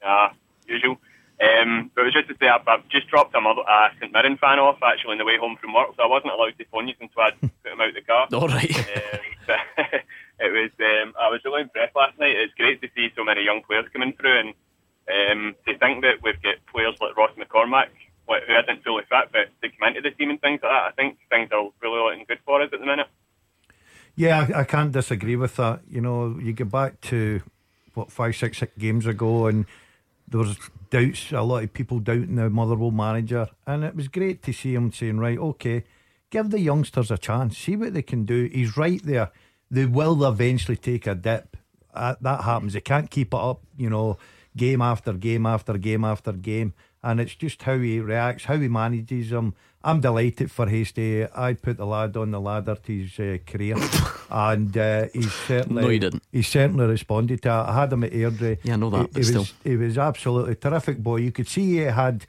S: Ah, usual. Um, but it was just to say, I've, I've just dropped a Mother, uh, St Mirren fan off actually on the way home from work, so I wasn't allowed to phone you until I'd put him out the car.
A: All right.
S: Um, it was. Um, I was really impressed last night. It's great to see so many young players coming through, and um, to think that we've got players like Ross McCormack who who isn't fully fit, but to come into the team and things like that, I think things are really looking good for us at the minute.
C: Yeah, I, I can't disagree with that. You know, you get back to what five, six, six games ago, and there was doubts. A lot of people doubting the Motherwell manager, and it was great to see him saying, "Right, okay, give the youngsters a chance, see what they can do." He's right there. They will eventually take a dip. Uh, that happens. They can't keep it up. You know, game after game after game after game and it's just how he reacts, how he manages them. I'm delighted for Hastie. I put the lad on the ladder to his uh, career, and uh, he's certainly
A: no, he didn't.
C: He certainly responded to it. I had him at Airdrie.
A: Yeah, I know that. He,
C: but
A: he
C: was he was absolutely terrific boy. You could see he had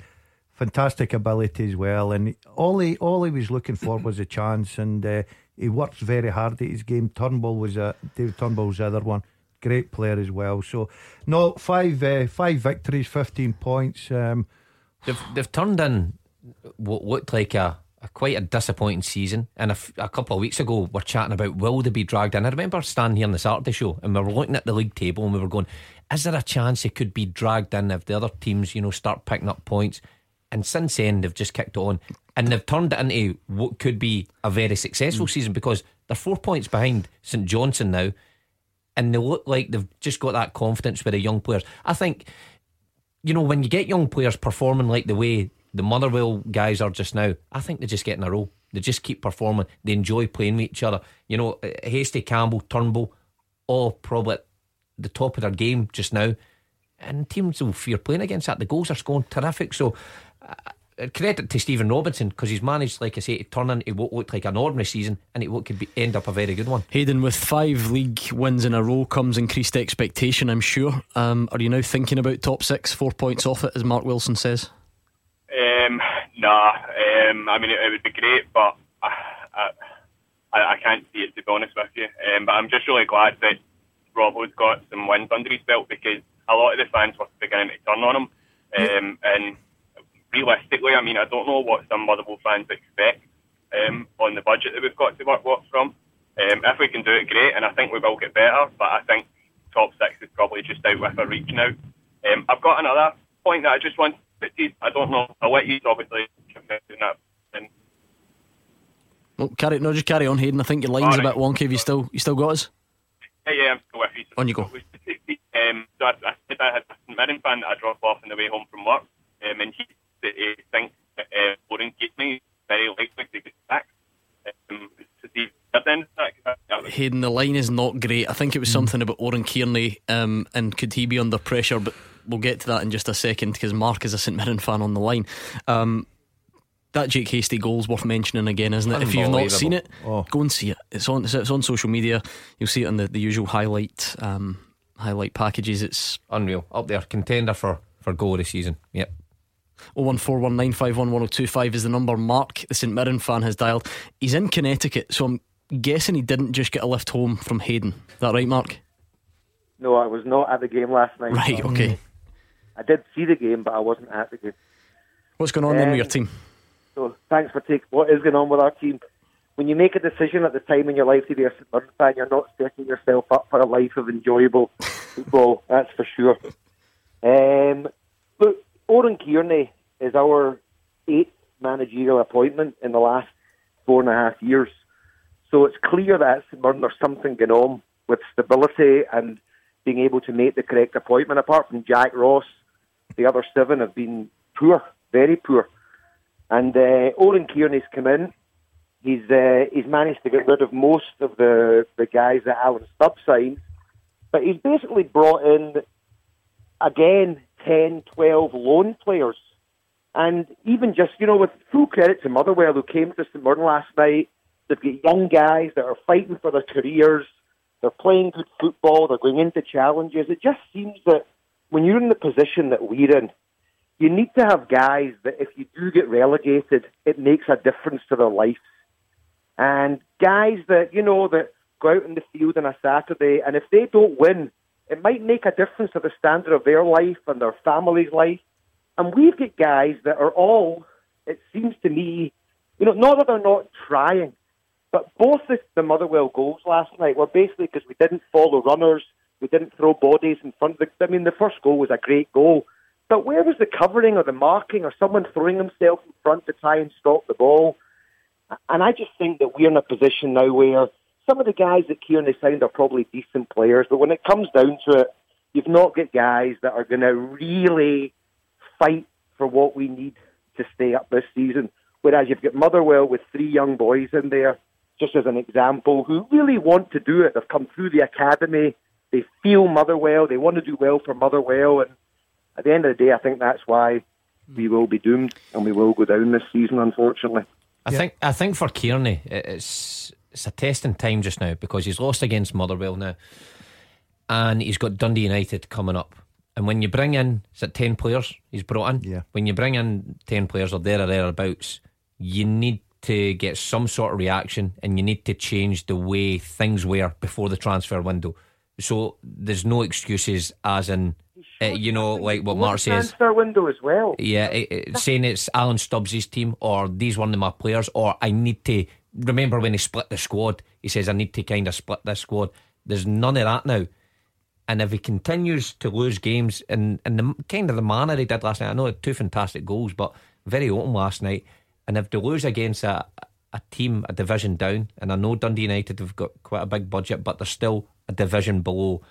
C: fantastic ability as well, and all he all he was looking for was a chance, and uh, he worked very hard at his game. Turnbull was a David Turnbull was the other one great player as well. So, no, five uh, five victories, fifteen points. Um,
B: They've they've turned in what looked like a, a quite a disappointing season. And a, f- a couple of weeks ago, we're chatting about will they be dragged in. I remember standing here on the Saturday show, and we were looking at the league table, and we were going, "Is there a chance they could be dragged in if the other teams, you know, start picking up points?" And since then, they've just kicked on, and they've turned it into what could be a very successful mm. season because they're four points behind St Johnstone now, and they look like they've just got that confidence with the young players. I think you know, when you get young players performing like the way the Motherwell guys are just now, I think they're just getting a row. They just keep performing. They enjoy playing with each other. You know, Hastie, Campbell, Turnbull, all probably at the top of their game just now. And teams will fear playing against that. The goals are scoring terrific. So, uh, credit to Stephen Robinson because he's managed, like I say, to turn into what looked like an ordinary season and it what could be, end up a very good one.
A: Hayden, with five league wins in a row comes increased expectation, I'm sure. Um, are you now thinking about top six, four points off it, as Mark Wilson says?
S: Um, nah, um, I mean, it, it, would be great, but I, I, I, can't see it to be honest with you. Um, but I'm just really glad that Robbo's got some wins under his belt because a lot of the fans were beginning to turn on him. Um, and realistically, I mean, I don't know what some Motherwell fans expect um, on the budget that we've got to work, work from. Um, if we can do it, great, and I think we will get better. But I think top six is probably just out with a reach now. Um, I've got another point that I just want I don't know. I'll let you obviously that.
A: Well, carry no, just carry on, Hayden. I think your line's right. a bit wonky. Have you still you still got us?
S: Yeah, yeah, I'm still with you.
A: On you go.
S: Um, so I, I said I had a Mirren fan that I dropped off on the way home from work. um, and he, he thinks that uh, Oran Kearney is very likely to get sacked. Um, to see then
A: Hayden, the line is not great. I think it was something about Oran Kearney, um, and could he be under pressure? But we'll get to that in just a second because Mark is a St Mirren fan on the line. Um, that Jake Hastie goal's worth mentioning again, isn't it? If you've not seen it,
C: Oh.
A: go and see it. It's on. It's on social media. You'll see it on the, the usual highlight um, highlight packages. It's
B: unreal up there, contender for for goal of the season. Yep.
A: 01419511025 is the number Mark, the St Mirren fan, has dialed. He's in Connecticut, so I'm guessing he didn't just get a lift home from Hayden. Is that right, Mark?
T: No, I was not at the game last night.
A: Right, okay.
T: I did see the game, but I wasn't at the game.
A: What's going on then with your
T: Um,
A: team?
T: So thanks for taking what is going on with our team. When you make a decision at the time in your life to be a St Mirren fan, you're not setting yourself up for a life of enjoyable football. That's for sure. Um, look, Oran Kearney is our eighth managerial appointment in the last four and a half years. So it's clear that at St there's something going on with stability and being able to make the correct appointment. Apart from Jack Ross, the other seven have been poor, very poor. And uh, Oran Kearney's come in. He's uh, he's managed to get rid of most of the, the guys that Alan Stubb signed, but he's basically brought in again 10, 12 loan players. And even just, you know, with full credit to Motherwell, who came to St Mirren last night, they've got young guys that are fighting for their careers. They're playing good football. They're going into challenges. It just seems that when you're in the position that we're in, you need to have guys that if you do get relegated, it makes a difference to their life. And guys that, you know, that go out in the field on a Saturday, and if they don't win, it might make a difference to the standard of their life and their family's life. And we've got guys that are all, it seems to me, you know, not that they're not trying, but both the, the Motherwell goals last night were basically because we didn't follow runners, we didn't throw bodies in front of the. I mean, the first goal was a great goal, but where was the covering or the marking or someone throwing himself in front to try and stop the ball? And I just think that we're in a position now where some of the guys that Kieran signed are probably decent players, but when it comes down to it, you've not got guys that are going to really fight for what we need to stay up this season. Whereas you've got Motherwell with three young boys in there, just as an example, who really want to do it. They've come through the academy, they feel Motherwell, they want to do well for Motherwell, and at the end of the day, I think that's why we will be doomed and we will go down this season, unfortunately.
B: I think I think for Kearney, it's it's a testing time just now because he's lost against Motherwell now, and he's got Dundee United coming up. And when you bring in, is it ten players he's brought in?
C: Yeah.
B: When you bring in ten players or there or thereabouts, you need to get some sort of reaction, and you need to change the way things were before the transfer window. So there's no excuses, as in, uh, you know, like what Mark says.
T: Transfer window as well.
B: Yeah, it, it- saying it's Alan Stubbs' team or these one of my players or I need to remember when he split the squad. He says I need to kind of split this squad. There's none of that now. And if he continues to lose games in, in the kind of the manner he did last night, I know he had two fantastic goals, but very open last night. And if they lose against a, a team a division down, and I know Dundee United have got quite a big budget, but they're still a division below,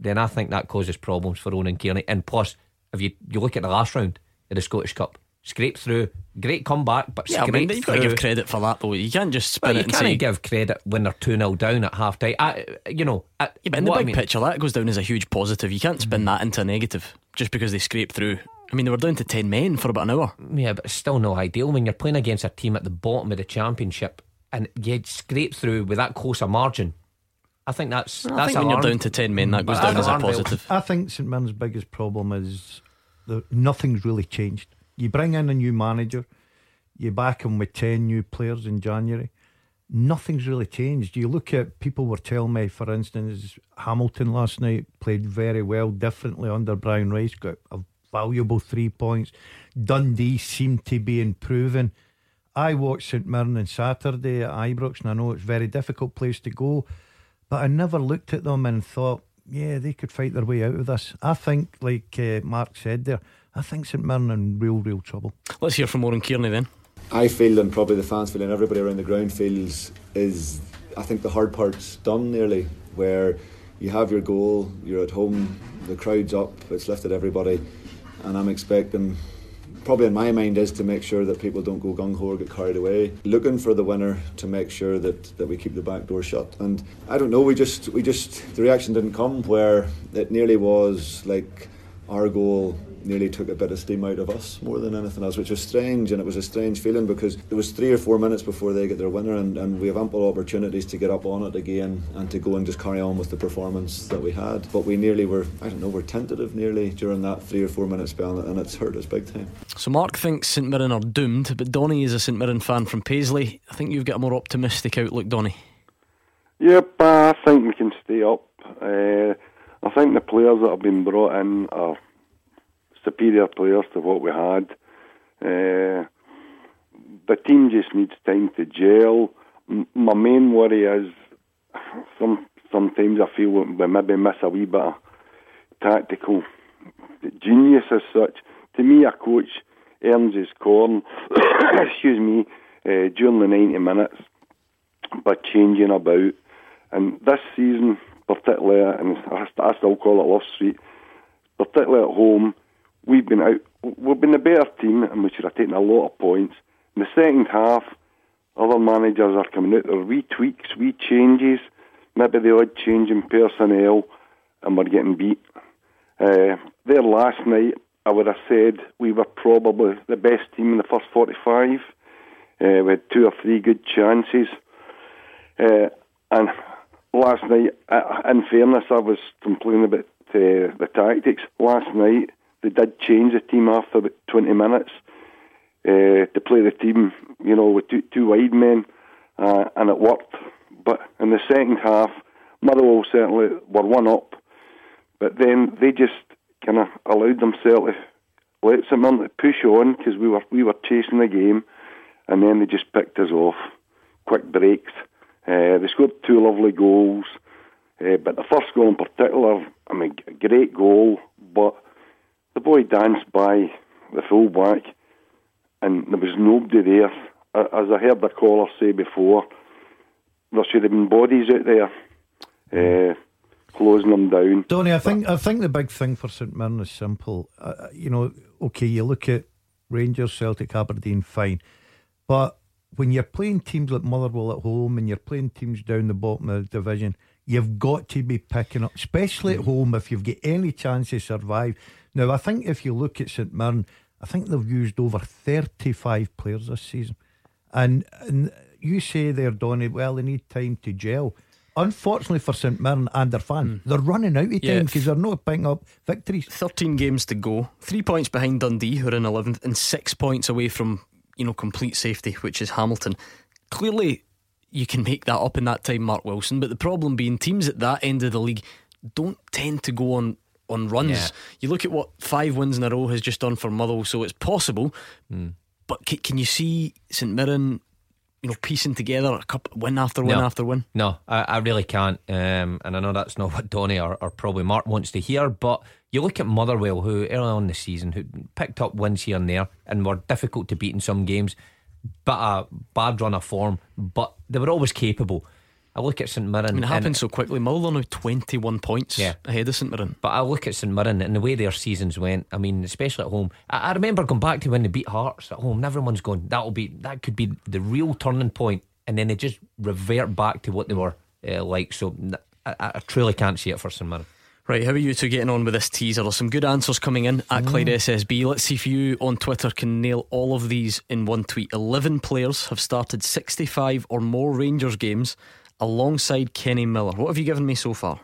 B: then I think that causes problems for Owen Kearney. And plus, if you, you look at the last round of the Scottish Cup, scrape through, great comeback, but
A: Yeah, I mean, you've got to give credit for that, though. You can't just spin
B: Well, you
A: it and
B: can't
A: say.
B: give credit when they're 2 0 down at half time. I, you know, I,
A: Yeah, but in the
B: what I
A: big
B: mean-
A: picture, that goes down as a huge positive. You can't spin mm. that into a negative just because they scrape through. I mean, they were down to 10 men for about an hour.
B: Yeah, but it's still no ideal when you're playing against a team at the bottom of the championship and you scrape through with that close a margin. I think that's
A: I
B: that's
A: think when you're down to 10 men, that goes down as a positive.
C: I think St Mirren's biggest problem is that nothing's really changed. You bring in a new manager, you back him with 10 new players in January. Nothing's really changed. You look at people were telling me, for instance, Hamilton last night played very well, differently under Brian Rice, got a valuable three points. Dundee seemed to be improving. I watched St Mirren on Saturday at Ibrox, and I know it's a very difficult place to go, but I never looked at them and thought, yeah, they could fight their way out of this. I think, like uh, Mark said there, I think St Mirren in real, real trouble.
A: Let's hear from Oran Kearney then.
I: I feel, and probably the fans feel, and everybody around the ground feels, is I think the hard part's done nearly, where you have your goal, you're at home, the crowd's up, it's lifted everybody, and I'm expecting probably in my mind is to make sure that people don't go gung ho or get carried away. Looking for the winner to make sure that, that we keep the back door shut. And I don't know, we just we just the reaction didn't come where it nearly was like our goal nearly took a bit of steam out of us more than anything else, which was strange. And it was a strange feeling because there was three or four minutes before they get their winner, and, and we have ample opportunities to get up on it again and to go and just carry on with the performance that we had. But we nearly were, I don't know, we're tentative nearly during that three or four minute spell, and it's hurt us big time.
A: So Mark thinks St Mirren are doomed, but Donny is a St Mirren fan from Paisley. I think you've got a more optimistic outlook, Donny.
U: Yep, I think we can stay up. Uh, I think the players that have been brought in are superior players to what we had. Uh, the team just needs time to gel. M- my main worry is some sometimes I feel we maybe miss a wee bit of tactical genius as such. To me, a coach earns his corn, excuse me, uh, during the 90 minutes by changing about. And this season, particularly, and I still call it Love Street, particularly at home, we've been out. We've been a better team, and we should have taken a lot of points. In the second half, other managers are coming out there, are wee tweaks, wee changes, maybe the odd change in personnel, and we're getting beat. Uh, there last night, I would have said we were probably the best team in the first 45. Uh, we had two or three good chances. Uh, and last night, uh, in fairness, I was complaining about uh, the tactics. Last night, they did change the team after about 20 minutes uh, to play the team, you know, with two, two wide men, uh, and it worked. But in the second half, Motherwell certainly were one up, but then they just kind of allowed themselves to let someone push on because we were we were chasing the game, and then they just picked us off. Quick breaks. Uh, they scored two lovely goals, uh, but the first goal in particular, I mean, great goal, but the boy danced by the fullback, and there was nobody there. As I heard the caller say before, there should have been bodies out there uh, closing them down.
C: Donny, I think I think the big thing for St Mirren is simple. Uh, you know, okay, you look at Rangers, Celtic, Aberdeen, fine, but when you're playing teams like Motherwell at home and you're playing teams down the bottom of the division, you've got to be picking up, especially at home, if you've got any chance to survive. Now, I think if you look at St Mirren, I think they've used over 35 players this season. And, and you say there, Donny, well, they need time to gel. Unfortunately for St Mirren and their fans, mm. they're running out of time because they're not picking up victories.
A: 13 games to go. Three points behind Dundee, who are in 11th, and six points away from, you know, complete safety, which is Hamilton. Clearly, you can make that up in that time, Mark Wilson. But the problem being, teams at that end of the league don't tend to go on on runs.
B: Yeah.
A: You look at what five wins in a row has just done for Motherwell, so it's possible. But can, can you see St Mirren, you know, piecing together a couple win after win
B: No.
A: after win?
B: No, I, I really can't. Um, and I know that's not what Donny or, or probably Mark wants to hear, but you look at Motherwell, who early on in the season, who picked up wins here and there and were difficult to beat in some games, but a bad run of form, but they were always capable. I look at St Mirren.
A: I mean, it happened so quickly. Motherwell are now 21 points
B: Yeah.
A: ahead of St Mirren.
B: But I look at St Mirren and the way their seasons went. I mean, especially at home. I, I remember going back to when they beat Hearts at home. And everyone's going, that'll be that could be the real turning point. and then they just revert back to what they were uh, like. So n- I, I truly can't see it for St Mirren.
A: Right, how are you two getting on with this teaser? There's some good answers coming in at Clyde SSB. Let's see if you on Twitter can nail all of these in one tweet. 11 players have started 65 or more Rangers games alongside Kenny Miller. What have you given me so far?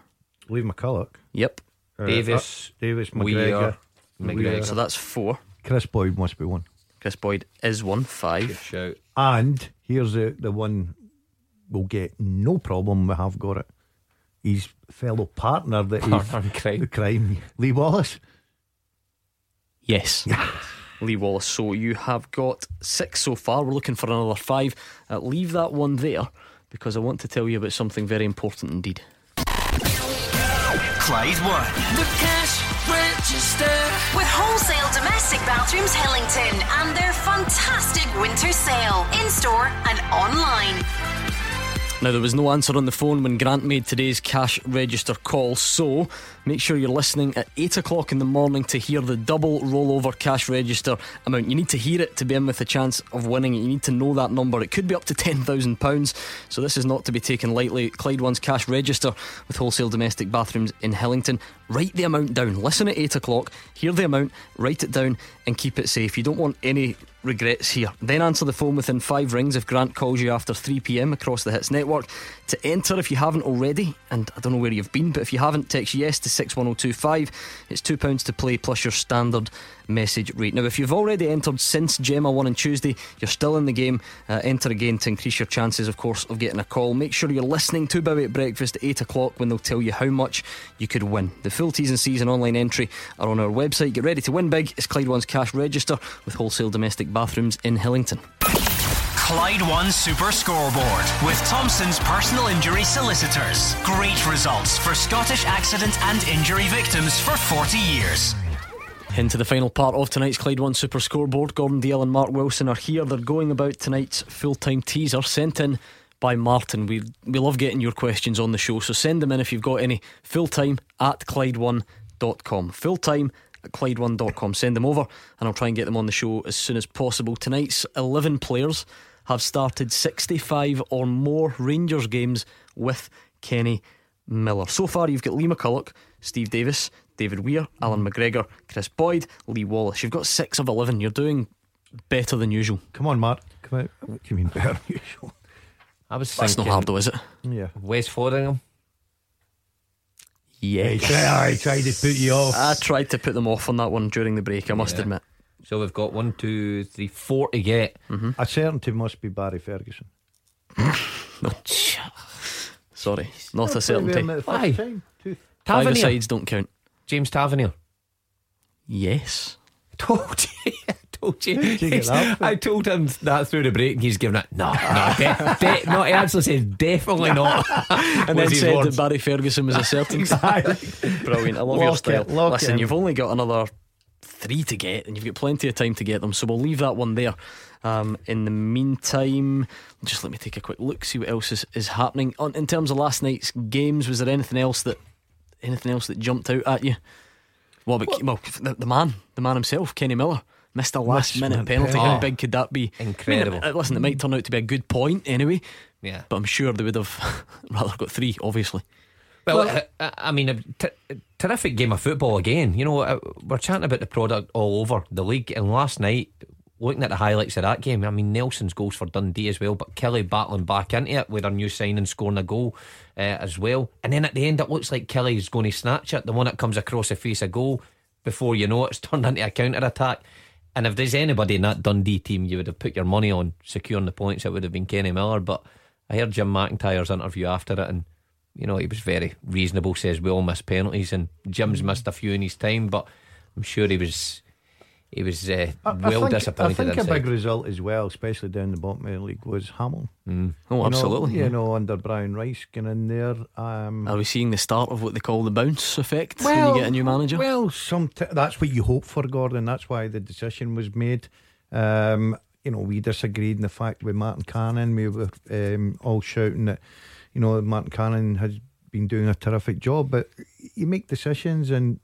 C: Lee McCulloch.
A: Yep.
C: Uh,
B: Davis,
C: uh, Davis,
B: Weir,
C: McGregor,
B: McGregor.
A: So that's four.
C: Kris Boyd must be one.
A: Kris Boyd is one. Five.
B: shout.
C: And here's the, the one we'll get no problem. We have got it. His fellow partner that he
B: Partner in crime.
C: the crime, Lee Wallace.
A: Yes. Lee Wallace. So you have got six so far. We're looking for another five. Uh, leave that one there because I want to tell you about something very important indeed.
G: Clyde One.
N: The cash register. With wholesale domestic bathrooms Hillington and their fantastic winter sale in store and online.
A: Now, there was no answer on the phone when Grant made today's cash register call, so make sure you're listening at 8 o'clock in the morning to hear the double rollover cash register amount. You need to hear it to be in with a chance of winning it. You need to know that number. It could be up to £10,000, so this is not to be taken lightly. Clyde One's cash register with wholesale domestic bathrooms in Hillington. Write the amount down. Listen at 8 o'clock, hear the amount, write it down, and keep it safe. You don't want any regrets here. Then answer the phone within five rings if Grant calls you after 3 pm across the Hits network. To enter, if you haven't already, and I don't know where you've been, but if you haven't, text yes to 61025. It's £2 to play plus your standard message rate. Now, if you've already entered since Gemma won on Tuesday, you're still in the game. Uh, enter again to increase your chances, of course, of getting a call. Make sure you're listening to Bowie at Breakfast at 8 o'clock when they'll tell you how much you could win. The full T's and C's and online entry are on our website. Get ready to win big. It's Clyde One's cash register with wholesale domestic bathrooms in Hillington.
G: Clyde One Super Scoreboard with Thompson's personal injury solicitors. Great results for Scottish accident and injury victims for 40 years.
A: Into the final part of tonight's Clyde One Super Scoreboard. Gordon Dalziel and Mark Wilson are here. They're going about tonight's full time teaser sent in by Martin. We we love getting your questions on the show, so send them in if you've got any. Full time at Clyde1.com. Full time at Clyde1.com. Send them over, and I'll try and get them on the show as soon as possible. Tonight's 11 players have started 65 or more Rangers games with Kenny Miller. So far, you've got Lee McCulloch, Steve Davis, David Weir, Allan McGregor, Kris Boyd, Lee Wallace. You've got six of 11. You're doing better than usual.
C: Come on, Mark. Come out. What do you mean better than usual?
B: I was
A: That's not
B: thinking
A: hard, though, is it?
C: Yeah.
B: Wes Fotheringham.
A: Yes.
C: I tried to put you off.
A: I tried to put them off on that one during the break, I must
B: Yeah.
A: admit.
B: So we've got one, two, three, four to get.
A: Mm-hmm.
C: A certainty must be Barry Ferguson.
A: No. Sorry, not a certainty.
B: Why?
A: Five sides don't count.
B: James Tavernier.
A: Yes.
B: Told you. I told you.
A: You?
B: I told him that through the break, and he's given it. No, no, de- de- no. He actually said definitely not.
A: and then said
B: words.
A: that Barry Ferguson was a certain. Brilliant. I love
C: Lock
A: your style.
C: it
A: Listen, you've only got another three to get, and you've got plenty of time to get them. So we'll leave that one there. Um, in the meantime, just let me take a quick look, see what else is, is happening. On, in terms of last night's games, was there anything else that anything else that jumped out at you? Well, but, well, the, the man, the man himself, Kenny Miller, missed a last
B: Last
A: minute
B: minute
A: penalty.
B: penalty.
A: How
B: Oh,
A: big could that be?
B: incredible.
A: I mean, uh, listen, it might turn out to be a good point anyway.
B: Yeah.
A: But I'm sure they would have rather got three, obviously.
B: Well, uh, I, I mean, a t- a terrific game of football again. You know, uh, we're chatting about the product all over the league, and last night, looking at the highlights of that game, I mean, Nelson's goals for Dundee as well, but Killie battling back into it with our new signing scoring a goal uh, as well. And then at the end, it looks like Killie's going to snatch it, the one that comes across the face of goal. Before you know it, it's turned into a counter attack. And if there's anybody in that Dundee team you would have put your money on securing the points, it would have been Kenny Miller. But I heard Jim McIntyre's interview after it, and you know, he was very reasonable. Says we all miss penalties, and Jim's missed a few in his time, but I'm sure he was he was uh,
C: I- I
B: well
C: think,
B: disappointed.
C: I think a
B: inside.
C: big result as well, especially down the bottom of the league, was Hamilton.
B: Mm.
A: Oh,
C: You know-
A: absolutely,
C: You know, under Brian Rice getting in there. Um,
A: Are we seeing the start of what they call the bounce effect when you get a new manager?
C: Well, some t- that's what you hope for, Gordon. That's why the decision was made. Um, you know, we disagreed in the fact with Martin Canning. We were um, all shouting that, you know, Martin Canning has been doing a terrific job. But you make decisions and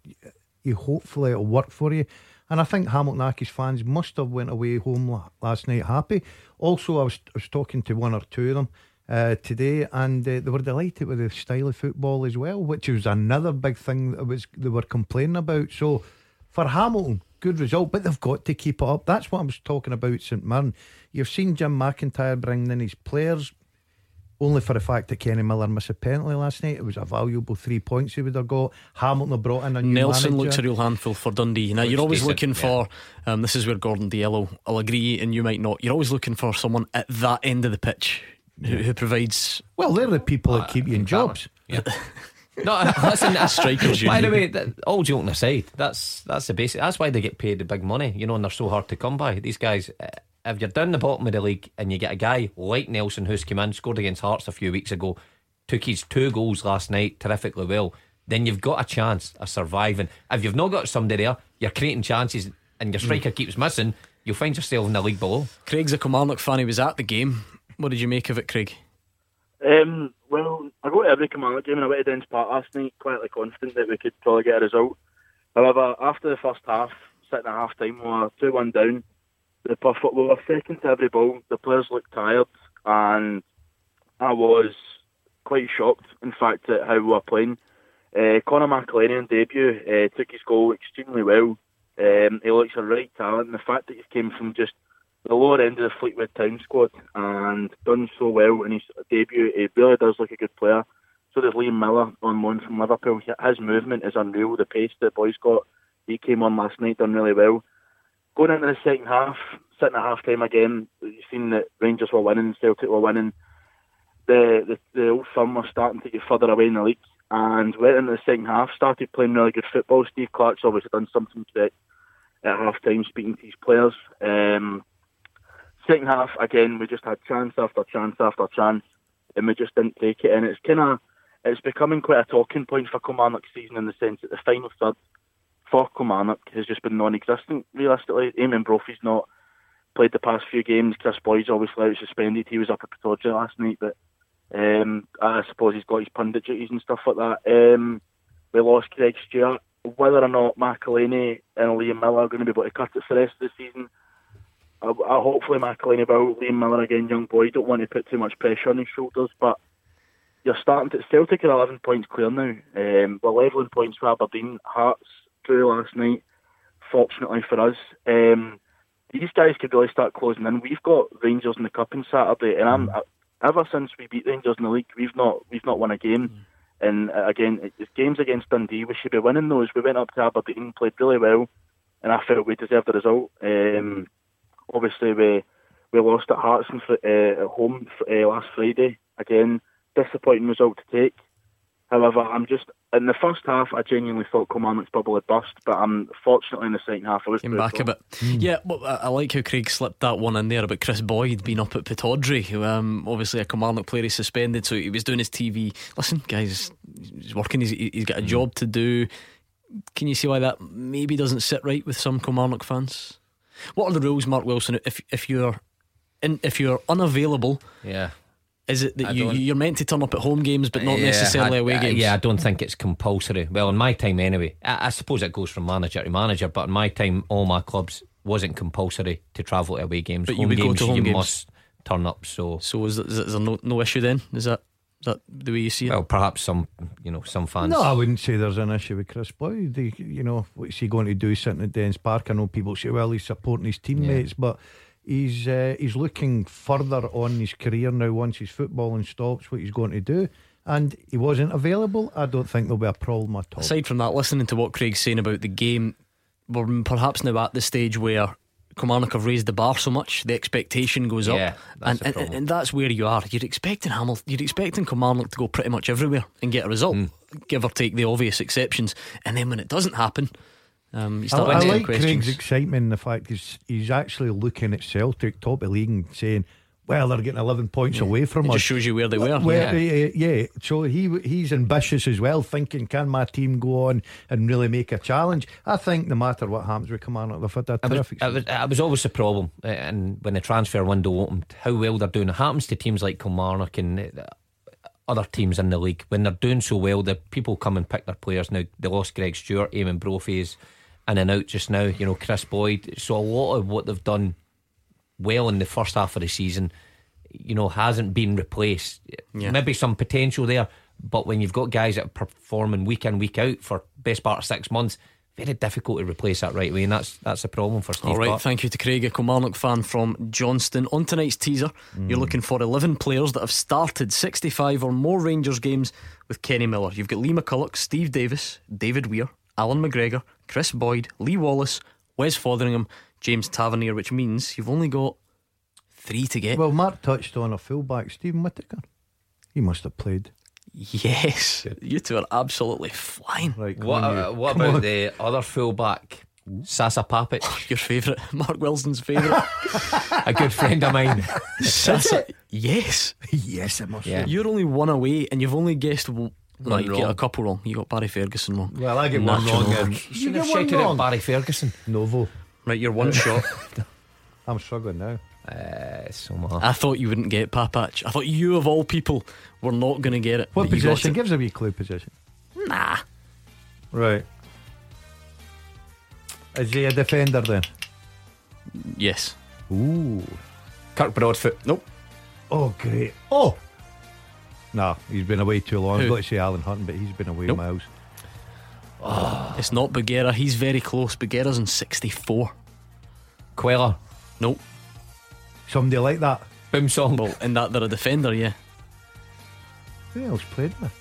C: you hopefully it'll work for you. And I think Hamilton Accies fans must have went away home la- last night happy. Also, I was, I was talking to one or two of them uh, today, and uh, they were delighted with the style of football as well, which was another big thing that was they were complaining about. So, for Hamilton, good result, but they've got to keep it up. That's what I was talking about, St Mirren. You've seen Jim McIntyre bringing in his players. Only for the fact that Kenny Miller missed a penalty last night, it was a valuable three points he would have got. Hamilton have brought in a new
A: Nelson
C: manager.
A: looks a real handful for Dundee. Now
C: Looks
A: you're always
C: decent,
A: looking
C: yeah.
A: for. Um, this is where Gordon Dalziel. I'll agree, and you might not. You're always looking for someone at that end of the pitch who, who provides.
C: Well, they're the people that keep you in jobs.
B: Yeah. No, listen, that's
A: Strikers
B: By the way, that, all joking aside, that's that's the basic. That's why they get paid the big money, you know, and they're so hard to come by. These guys, uh, if you're down the bottom of the league and you get a guy like Nelson who's come in, scored against Hearts a few weeks ago, took his two goals last night terrifically well, then you've got a chance of surviving. If you've not got somebody there, you're creating chances, and your striker keeps missing, you'll find yourself in the league below.
A: Craig's a Kilmarnock fan. He was at the game. What did you make of it, Craig?
V: Um, well, I go to every Kilmarnock game and I went to Dens Park last night, quietly confident that we could probably get a result. However, after the first half, sitting at half time, we were 2 1 down. The perf- we were second to every ball. The players looked tired, and I was quite shocked, in fact, at how we were playing. Uh, Conor McAleny in debut uh, took his goal extremely well. Um, he looks a right talent, the fact that he came from just the lower end of the Fleetwood Town squad and done so well in his debut, he really does look a good player. So does Liam Millar on loan from Liverpool. His movement is unreal. The pace the boys got, he came on last night, done really well. Going into the second half, sitting at half time again, you've seen that Rangers were winning, Celtic were winning. The, the the old firm was starting to get further away in the league and went into the second half, started playing really good football. Steve Clarke's obviously done something to it at half time, speaking to his players. Um, second half, again, we just had chance after chance after chance, and we just didn't take it. And it's kind of it's becoming quite a talking point for Kilmarnock season in the sense that the final third for Kilmarnock has just been non-existent. Realistically, Eamonn Brophy's not played the past few games. Kris Boyd's obviously out suspended. He was up at Pittodrie last night, but um, I suppose he's got his pundit duties and stuff like that. Um, we lost Greg Stewart. Whether or not McAleny and Liam Millar are going to be able to cut it for the rest of the season, I, I hopefully McAleny will. Liam Millar again, young boy, don't want to put too much pressure on his shoulders, but you're starting to Celtic are 11 points clear now. Um, we're levelling points with Aberdeen. Hearts drew last night. Fortunately for us, um, these guys could really start closing in. We've got Rangers in the cup on Saturday, and I'm ever since we beat Rangers in the league, we've not we've not won a game. And uh, again, it's games against Dundee. We should be winning those. We went up to Aberdeen, played really well, and I felt we deserved the result. Um, obviously, we we lost at Hearts uh, at home uh, last Friday. Again, disappointing result to take. However, I'm just in the first half. I genuinely thought Kilmarnock's bubble had burst, but I'm fortunately in the second half. I was
A: Came back a bit. Yeah, well, I I like how Craig slipped that one in there about Kris Boyd being up at Pittodrie. who, Um, obviously, a Kilmarnock player is suspended, so he was doing his TV. Listen, guys, he's working. He's, he's got a job to do. Can you see why that maybe doesn't sit right with some Kilmarnock fans? What are the rules, Mark Wilson? If if you're in, if you're unavailable,
B: Yeah.
A: Is it that
B: I
A: you, you're meant to turn up at home games, but not
B: Yeah,
A: necessarily
B: I-
A: away
B: I-
A: games?
B: Yeah, I don't think it's compulsory. Well, in my time anyway, I, I suppose it goes from manager to manager, but in my time, all my clubs wasn't compulsory to travel to away games.
A: But you
B: home
A: would go to home
B: you
A: games.
B: must turn up. So,
A: so is there, is there no, no issue then? Is that is that the way you see it?
B: well, perhaps some, you know, some fans.
C: No, I wouldn't say there's an issue with Kris Boyd. He, you know, what's he going to do sitting at Dens Park? I know people say, well, he's supporting his teammates, but he's uh, he's looking further on his career now. Once his footballing stops, what he's going to do, and he wasn't available. I don't think there'll be a problem at all.
A: Aside from that, listening to what Craig's saying about the game, we're perhaps now at the stage where Kilmarnock have raised the bar so much, the expectation goes
B: Yeah,
A: up,
B: that's
A: and, and, and that's where you are. You're expecting Hamilton, you're expecting Kilmarnock to go pretty much everywhere and get a result,
B: Hmm.
A: give or take the obvious exceptions, and then when it doesn't happen, um, you
C: I,
A: start
C: I
A: asking
C: like
A: questions.
C: Craig's excitement in the fact he's he's actually looking at Celtic top of the league and saying, "Well, they're getting eleven points away from
A: It
C: us."
A: just shows you where they were.
C: Well,
A: Yeah.
C: yeah. yeah, So he he's ambitious as well, thinking, "Can my team go on and really make a challenge?" I think no matter what happens with Kilmarnock, they've had a
B: It was, it, was, it was always the problem, uh, and when the transfer window opened, how well they're doing. It happens to teams like Kilmarnock and uh, other teams in the league. When they're doing so well, the people come and pick their players. Now they lost Greg Stewart, Eamonn Brophy is in and out just now. You know Kris Boyd. So a lot of what they've done well in the first half of the season, you know, hasn't been replaced.
A: Yeah.
B: Maybe some potential there, but when you've got guys that are performing week in week out for best part of six months. Very difficult to replace that right away, and that's that's a problem for Steve.
A: All right, thank you to Craig, a Kilmarnock fan from Johnstone. On tonight's teaser, you're hmm. looking for 11 players that have started 65 or more Rangers games with Kenny Miller. You've got Lee McCulloch, Steve Davis, David Weir, Allan McGregor, Kris Boyd, Lee Wallace, Wes Fotheringham, James Tavernier, which means you've only got three to get.
C: Well, Mark touched on a fullback, Steven Whittaker. He must have played.
A: yes, you two are absolutely flying.
C: Right,
B: What, uh, what about
C: on.
B: the other fullback, Sasa Papac?
A: Your favourite, Mark Wilson's favourite.
B: a good friend of mine.
A: Sasa, yes.
C: yes, it must.
B: Yeah.
A: You're only one away, and you've only guessed. W- No,
B: One
A: you get
B: wrong.
A: a couple wrong. You got Barry Ferguson wrong.
C: Well, I get one
A: Natural
C: wrong.
A: wrong.
C: then.
B: You should
C: You
B: have
C: get one
B: shouted out
C: wrong.
B: Barry Ferguson.
C: Novo.
A: Right, you're one shot.
C: I'm struggling now.
B: Uh, so much.
A: I thought you wouldn't get Papac. I thought you, of all people, were not going to get it.
C: What
A: but you got
C: position?
A: it.
C: Gives a wee clue position.
A: Nah.
C: Right. Is he a defender then?
A: Yes.
C: Ooh.
B: Kirk Broadfoot.
A: Nope.
C: Oh, great. Oh. Nah, he's been away too long. I was
A: Who?
C: going to say Alan Hutton, but he's been away
A: Nope.
C: miles. Oh.
A: It's not Bougherra. He's very close. Bougherra's in 64.
B: Cuéllar.
A: Nope.
C: Somebody like that.
B: Boumsong.
A: Well, in that they're a defender, yeah.
C: Who else played with?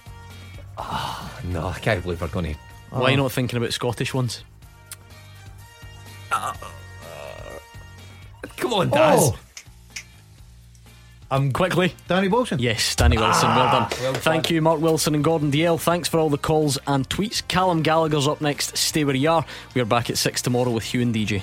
B: Ah, no, I can't believe we're going to.
A: Why oh. not thinking about Scottish ones? Ah.
B: Come on, Daz.
C: Oh.
A: Um, quickly,
C: Danny Wilson.
A: Yes, Danny Wilson. well done.
B: well
A: Thank you, Mark Wilson and Gordon Dalziel. Thanks for all the calls and tweets. Callum Gallagher's up next. Stay where you are. We are back at six tomorrow with Hugh and DJ.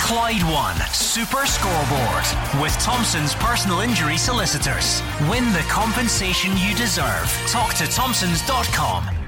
G: Clyde One Super Scoreboard with Thompson's personal injury solicitors. Win the compensation you deserve. Talk to Thompsons.com.